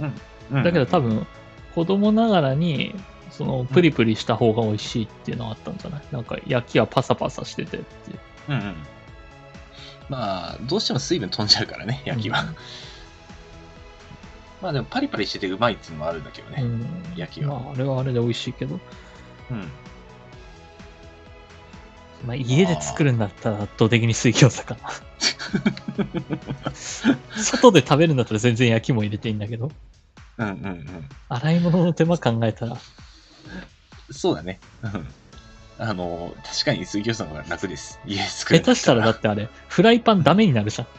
だけど多分、子供ながらに、そのプリプリした方が美味しいっていうのはあったんじゃない？なんか焼きはパサパサしててっていう。うんうん。まあ、どうしても水分飛んじゃうからね、焼きは。まあでもパリパリしててうまいっていうのもあるんだけどね。うん。焼きはまあ、あれはあれで美味しいけど。うん。まあ、家で作るんだったら圧倒的に水餃子かな。外で食べるんだったら全然焼きも入れていいんだけど、うんうんうん。洗い物の手間考えたら、そうだね。うん。あの、確かに水餃子の方が楽です。家で作る下手したらだってあれ、フライパンダメになるじゃん。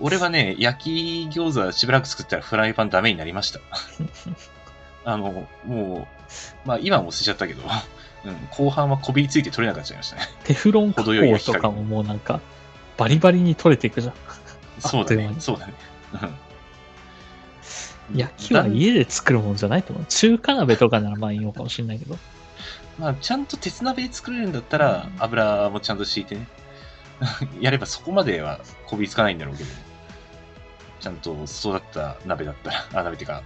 俺はね、焼き餃子しばらく作ったらフライパンダメになりました。あの、もう、まあ今はもう捨てちゃったけど、うん、後半はこびりついて取れなくなっちゃいましたね。テフロン加程よい工とかももうなんか、バリバリに取れていくじゃん。そうだね。そうだね。うん。焼きは家で作るもんじゃないと思う。中華鍋とかならまあいいのかもしれないけど。まあ、ちゃんと鉄鍋で作れるんだったら、油もちゃんと敷いてね。やればそこまではこびりつかないんだろうけど、ちゃんと育った鍋だったら、あ、鍋っていうか、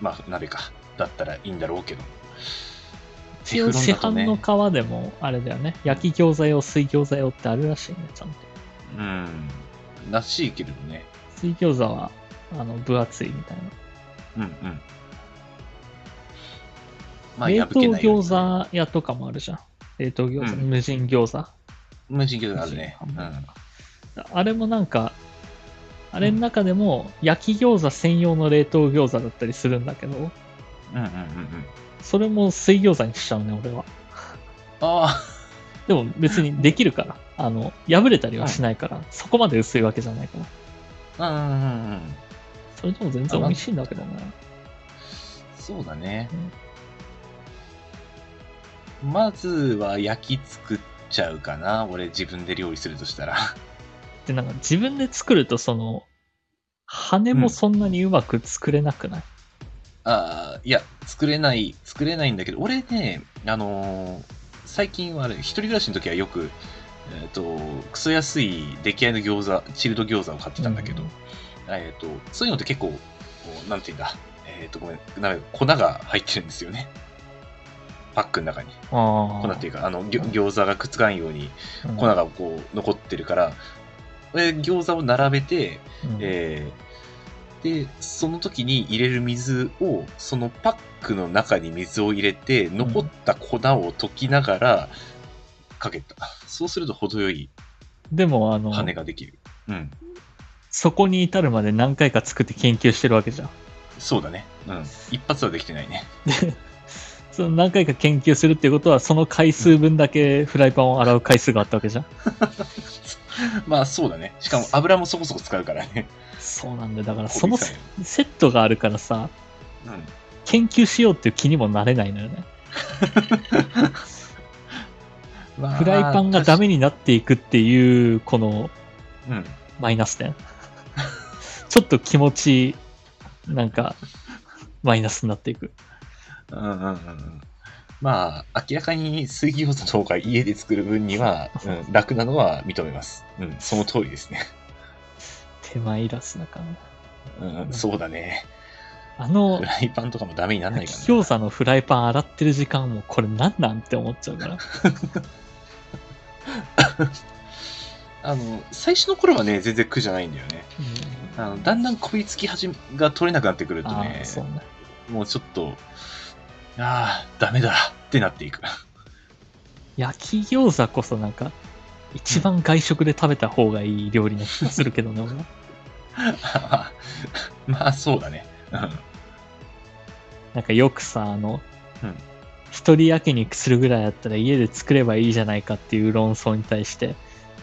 まあ、鍋か、だったらいいんだろうけど。一応市販の皮でも、あれだよね。焼き餃子用、水餃子用ってあるらしいね、ちゃんと。うん。らしいけれどね。水餃子は、あの、分厚いみたいな。うんうん。まあ、冷凍餃子屋とかもあるじゃん。冷凍餃子、うん無人餃子。無人餃子あるね。う無人ん。あれもなんか、あれの中でも、焼き餃子専用の冷凍餃子だったりするんだけど、うんうんうんうん。それも水餃子にしちゃうね、俺は。あでも別にできるから。あの、破れたりはしないから、そこまで薄いわけじゃないから。あ、うんうんうんうん。それでも全然美味しいんだけどね。そうだね。まずは焼き作っちゃうかな。俺自分で料理するとしたら。で、なんか自分で作ると、その、羽もそんなにうまく作れなくない、ああ、いや、作れない、作れないんだけど、俺ね、あのー最近はあれ、一人暮らしの時はよく、えっ、と、クソ安い出来合いの餃子、チルド餃子を買ってたんだけど、えっ、と、そういうのって結構、なんて言うんだ、えっ、と、ごめん、ダメ粉が入ってるんですよね。パックの中に。粉っていうか、あの、餃子がくっつかんようにうん粉がこう残ってるから、で餃子を並べて、うんえーで、その時に入れる水を、そのパックの中に水を入れて、残った粉を溶きながらかけた。そうすると程よいでも、あの、羽ができる。うん。そこに至るまで何回か作って研究してるわけじゃん。そうだね。うん。一発はできてないね。その何回か研究するっていうことは、その回数分だけフライパンを洗う回数があったわけじゃん。まあそうだね。しかも油もそこそこ使うからね。そうなんだよ。だから、そのセットがあるからさ、えうん。研究しようっていう気にもなれないのよね。まあフライパンがダメになっていくっていう、このうん。マイナス点。ちょっと気持ち、なんか、マイナスになっていく。うんうんうんうん。まあ、明らかに水餃子の方が家で作る分には、うん、楽なのは認めます。うん、その通りですね。手間いらずだからね。うん、そうだね。あのフ、ライパンとかもダメにならない焼からな。き餃子のフライパン洗ってる時間もこれなんなんって思っちゃうから。あの、最初の頃はね、全然苦じゃないんだよね。うんあのだんだんこびりつき始めが取れなくなってくるとあねうね。もうちょっと、ああ、ダメだってなっていく。焼き餃子こそなんか、一番外食で食べた方がいい料理な気がするけどね、俺は。まあ、そうだね。うんなんかよくさ、あの、うん一人焼肉するぐらいだったら家で作ればいいじゃないかっていう論争に対して、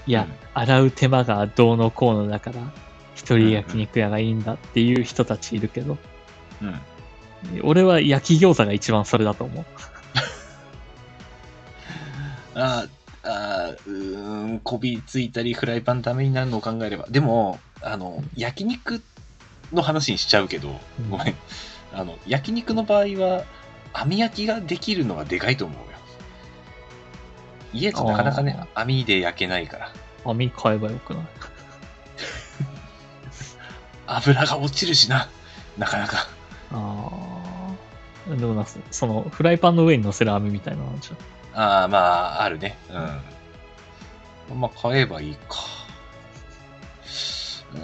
いや、うん洗う手間がどうのこうのだから、一人焼肉屋がいいんだっていう人たちいるけど、うん。俺は焼き餃子が一番それだと思う。あーあー、うーん、こびりついたり、フライパンダメになるのを考えれば。でも、あの、焼肉の話にしちゃうけど、うんごめん。あの、焼肉の場合は、網焼きができるのがでかいと思うよ。家だとなかなかね、網で焼けないから。網買えばよくない？油が落ちるしな。なかなか。ああ。でもな、その、フライパンの上に乗せる網みたいなのじゃん。ああ、まあ、あるね。うん。まあ、買えばいいか。うん。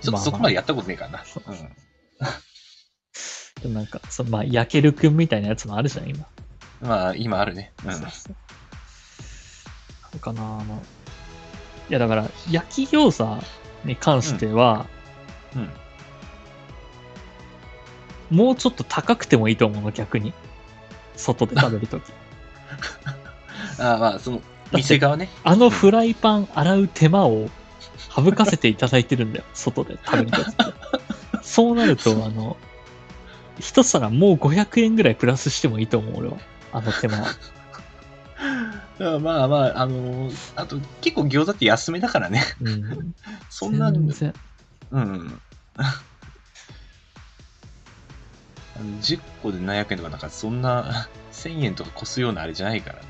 ちょっとそこまでやったことねえからな。そううん。でもなんか、そまあ、焼けるくんみたいなやつもあるじゃん、今。まあ、今あるね。うん。そうそうなんかな、あの、いやだから、焼き餃子に関しては、うん。もうちょっと高くてもいいと思うの、逆に。外で食べるとき。ああ、まあ、その、店側ね。あのフライパン洗う手間を省かせていただいてるんだよ、外で食べるときって。そうなると、あの、一皿もう500円ぐらいプラスしてもいいと思う、俺は。あの手間は。あまあまあ、あのーあと、結構餃子って安めだからね。うん。そんな、うん。あの10個で700円とか、なんかそんな1000円とか越すようなあれじゃないからね。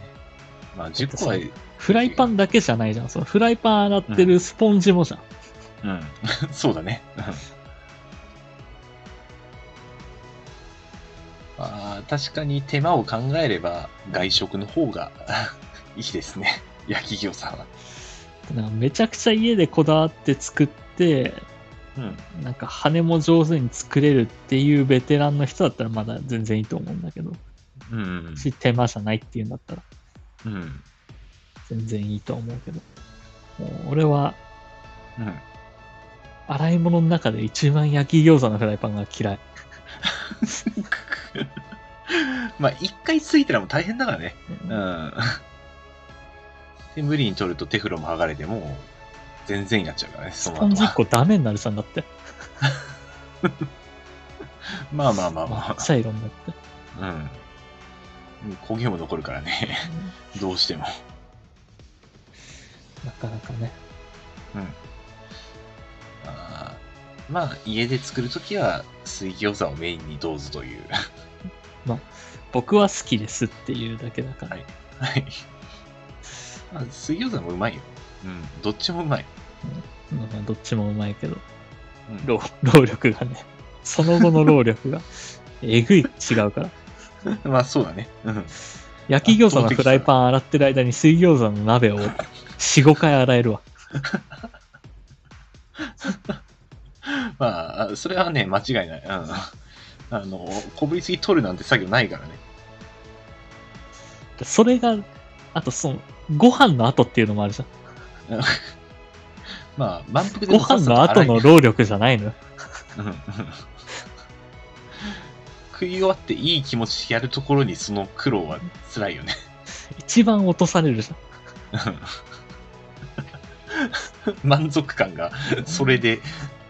まあ10個は、フライパンだけじゃないじゃん。そのフライパン洗ってるスポンジもじゃん。うん。そうだね。うんまあ、確かに手間を考えれば外食の方が いいですね。焼き餃子は。なんかめちゃくちゃ家でこだわって作って、うん。なんか羽も上手に作れるっていうベテランの人だったらまだ全然いいと思うんだけど、うん。し手間じゃないっていうんだったらうん。全然いいと思うけど。もう俺はうん。洗い物の中で一番焼き餃子のフライパンが嫌い。まあ、一回ついたらもう大変だからね。うん。で、無理に取ると手風呂も剥がれても、全然になっちゃうからね、そのスポンジ1後は。個ダメになるじゃんだって。まあまあまあま抹茶色になって。あ。うん。焦げも残るからね。どうしても。なかなかね。うん。あーまあ、家で作るときは、水餃子をメインにどうぞという。僕は好きですっていうだけだから。はいはい。あ水餃子もうまいよ。うん。どっちもうまい。うんまあどっちもうまいけど、うん労労力がね、その後の労力が、えぐい違うから。まあ、そうだね。うん。焼き餃子のフライパン洗ってる間に水餃子の鍋を4、5回洗えるわ。まあ、それはね、間違いない。うん。あの、こぶりつき取るなんて作業ないからね。それが、あとその、ご飯の後っていうのもあるじゃん。まあ、満腹でご飯の後の労力じゃないの食い終わっていい気持ちやるところにその苦労は辛いよね。一番落とされるじゃん。満足感がそれで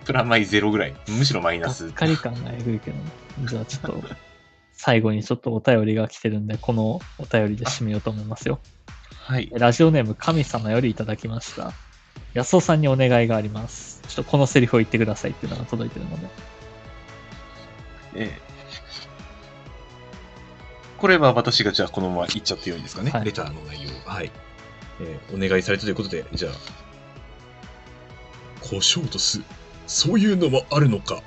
プラマイゼロぐらい。むしろマイナスがっ。かり感がえぐいけどね。じゃあちょっと、最後にちょっとお便りが来てるんで、このお便りで締めようと思いますよ。はい。ラジオネーム神様よりいただきました。安尾さんにお願いがあります。ちょっとこのセリフを言ってくださいっていうのが届いてるので。ええこれは私がじゃあこのまま言っちゃってよいんですかね？はいレターの内容。はい。えーお願いされたということで、じゃあ。胡椒と酢。そういうのもあるのか。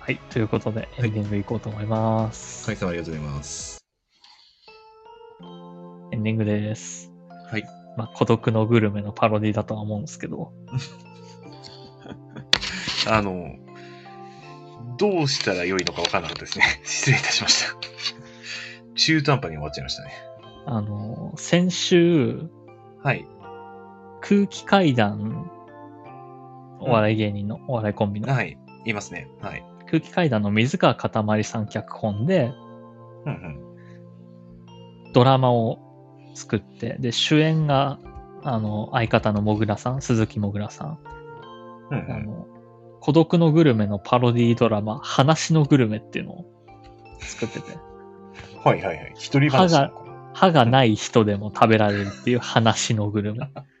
はい。ということで、エンディングいこうと思います。神様ありがとうございます。エンディングです。はい。まあ、孤独のグルメのパロディだとは思うんですけど、あの、どうしたらよいのか分からなかったですね。失礼いたしました。中途半端に終わっちゃいましたね。あの、先週、はい。空気階段、お笑い芸人の、お笑いコンビの、はい。言いますね。はい。空気階段の水川かたまりさん脚本で、うんうん。ドラマを作って、で、主演が、あの、相方のもぐらさん、鈴木もぐらさん。うんうん。あの、孤独のグルメのパロディドラマ、話のグルメっていうのを作ってて、はいはいはい。一人話なのかな歯がない人でも食べられるっていう話のグルメ。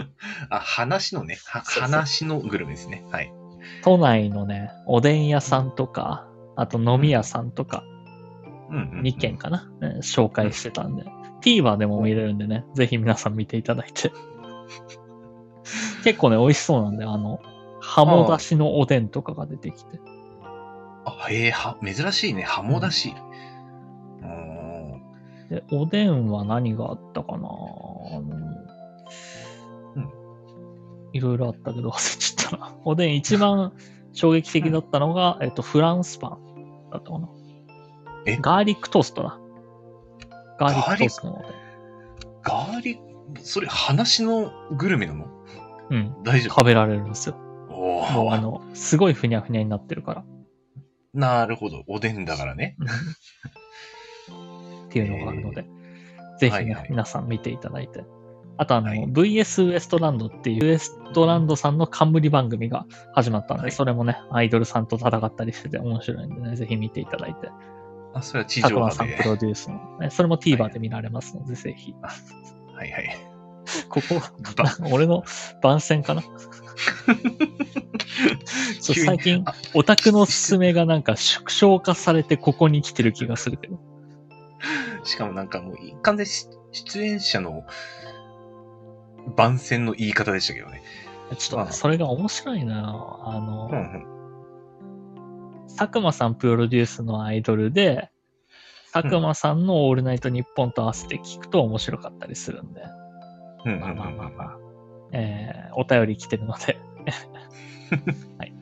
あ、話のね。話のグルメですね。はい。都内のね、おでん屋さんとか、あと飲み屋さんとか、うんうん、うん。2軒かな、ね紹介してたんで、TVer でも見れるんでね、ぜひ皆さん見ていただいて。結構ね、美味しそうなんで、あの、ハモだしのおでんとかが出てきて。あ、へえ、は、珍しいね。ハモだし。うーん。で、おでんは何があったかな？あのうんいろいろあったけど 忘れちゃったな。おでん一番衝撃的だったのが、えっと、フランスパンだったかな。え？ガーリックトーストだ。ガーリックトーストのおでん。ガーリック、それ、話のグルメなの？うん。大丈夫？食べられるんですよ。おーもうあの、すごいふにゃふにゃになってるから。なるほど。おでんだからね。うんっていうのがあるので、ぜひね、はいはい皆さん見ていただいて。あとあの、はい VS ウエストランドっていうウエストランドさんの冠番組が始まったんで、はいそれもね、アイドルさんと戦ったりしてて面白いんでね、ぜひ見ていただいて。あ、それは地上波で。さんプロデュースの、ね、それもは TVer いで見られますので、ぜひ。はいはい。ここ、ば 俺の番宣かな？最近あ、オタクのおすすめがなんか縮小化されてここに来てる気がするけど。しかもなんかもう、完全に出演者の番宣の言い方でしたけどね。ちょっとね、まあそれが面白いのよ。あの、うんうん。佐久間さんプロデュースのアイドルで、佐久間さんのオールナイトニッポンと合わせて聞くと面白かったりするんで、うんうんまあまあまあまあ、えー、お便り来てるので、はい。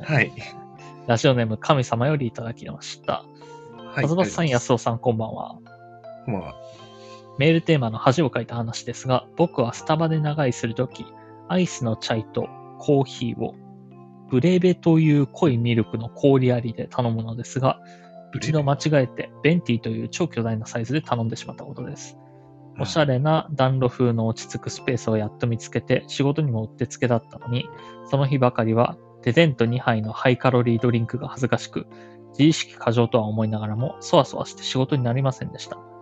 はい。ラジオネーム神様よりいただきました。はい。松本さん、や安尾さん、こんばんは。こんばんは。メールテーマの恥をかいた話ですが、僕はスタバで長居するとき、アイスのチャイとコーヒーを、ブレベという濃いミルクの氷ありで頼むのですが、一度間違えてベンティという超巨大なサイズで頼んでしまったことです。おしゃれな暖炉風の落ち着くスペースをやっと見つけて仕事にもうってつけだったのに、その日ばかりはデゼント2杯のハイカロリードリンクが恥ずかしく、自意識過剰とは思いながらも、そわそわして仕事になりませんでした。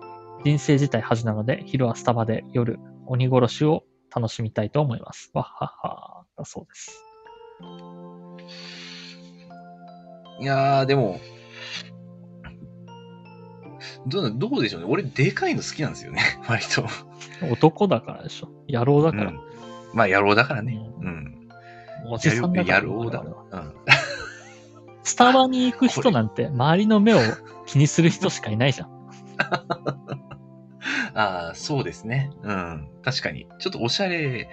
人生自体恥なので、昼はスタバで夜、鬼殺しを楽しみたいと思います。わっはっは、だそうです。いやー、でも、どうどうでしょうね。俺、でかいの好きなんですよね。割と。男だからでしょ。野郎だから。うん。まあ、野郎だからね。ううん。おじさんだから。野郎だ。うん。スタバに行く人なんて、周りの目を気にする人しかいないじゃん。ああ、そうですね。うん。確かに。ちょっとおしゃれ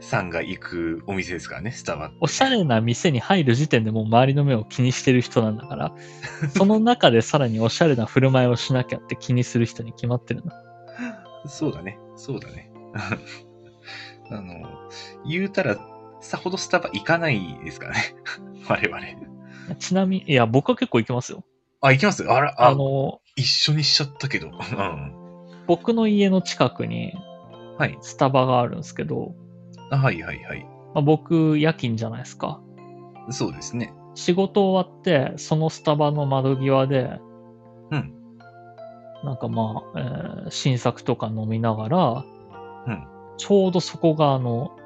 さんが行くお店ですからね、スタバ。おしゃれな店に入る時点でもう周りの目を気にしてる人なんだから、その中でさらにおしゃれな振る舞いをしなきゃって気にする人に決まってるの。そうだね。そうだね。あの、言うたら、さほどスタバ行かないですからね。我々。ちなみに、いや、僕は結構行きますよ。あ、行きます？あら、ああの、一緒にしちゃったけど。うん。僕の家の近くにはい。スタバがあるんですけど、あはいはいはい。まあ、僕夜勤じゃないですか。そうですね。仕事終わって、そのスタバの窓際で、うん。なんかまあ、えー新作とか飲みながら、うんちょうどそこがあの、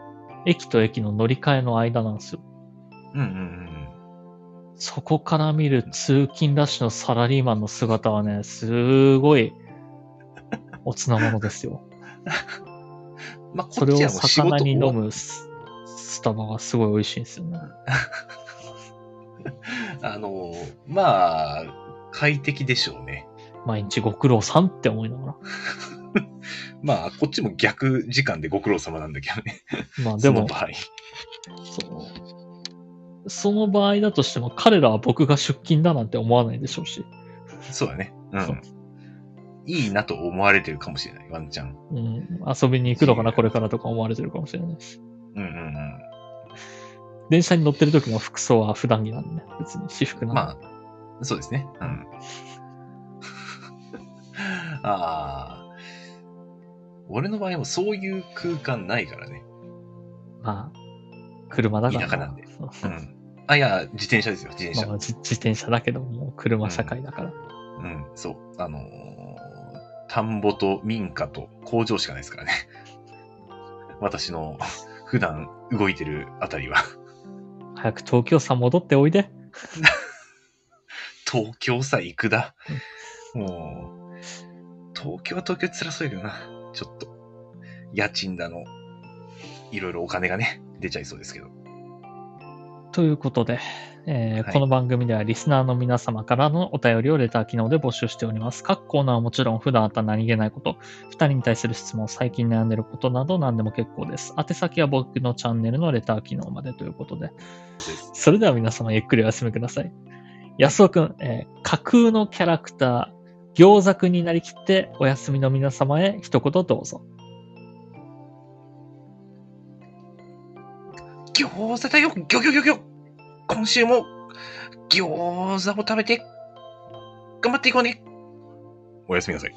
駅と駅の乗り換えの間なんですよ。うんうんうんそこから見る通勤ラッシュのサラリーマンの姿はね、すごい、おつなものですよ。うん。まあ、こそれを魚に飲むススタバがすごい美味しいんですよね。あの、まあ、快適でしょうね。毎日ご苦労さんって思いながら。まあ、こっちも逆時間でご苦労様なんだけどね。まあでも、その場合。そう。その場合だとしても、彼らは僕が出勤だなんて思わないでしょうし。そうだね。うんいいなと思われてるかもしれない、ワンちゃん。うん、遊びに行くのかな、これからとか思われてるかもしれないし。うんうんうん。電車に乗ってる時の服装は普段着なんでね。別に私服なんで。まあ、そうですね。うん。ああ。俺の場合もそういう空間ないからね。まあ、車だから。田舎なんでそううん。あ、いや、自転車ですよ、自転車。まあ、自自転車だけども、車社会だから。うん、そう。あのー田んぼと民家と工場しかないですからね。私の普段動いてるあたりは。早く東京さん戻っておいで。東京さ行くだ。もう、東京は東京で辛そうやけどな。ちょっと、家賃だの、いろいろお金がね、出ちゃいそうですけど。ということで、えーはいこの番組ではリスナーの皆様からのお便りをレター機能で募集しております。各コーナーはもちろん普段あった何気ないこと、二人に対する質問、最近悩んでることなど何でも結構です。宛先は僕のチャンネルのレター機能までということで。それでは皆様ゆっくりお休みください。安尾くん、えー架空のキャラクター、餃子くんになりきってお休みの皆様へ一言どうぞ。餃子だよギョギョギョギョ今週も餃子を食べて頑張っていこうねおやすみなさい。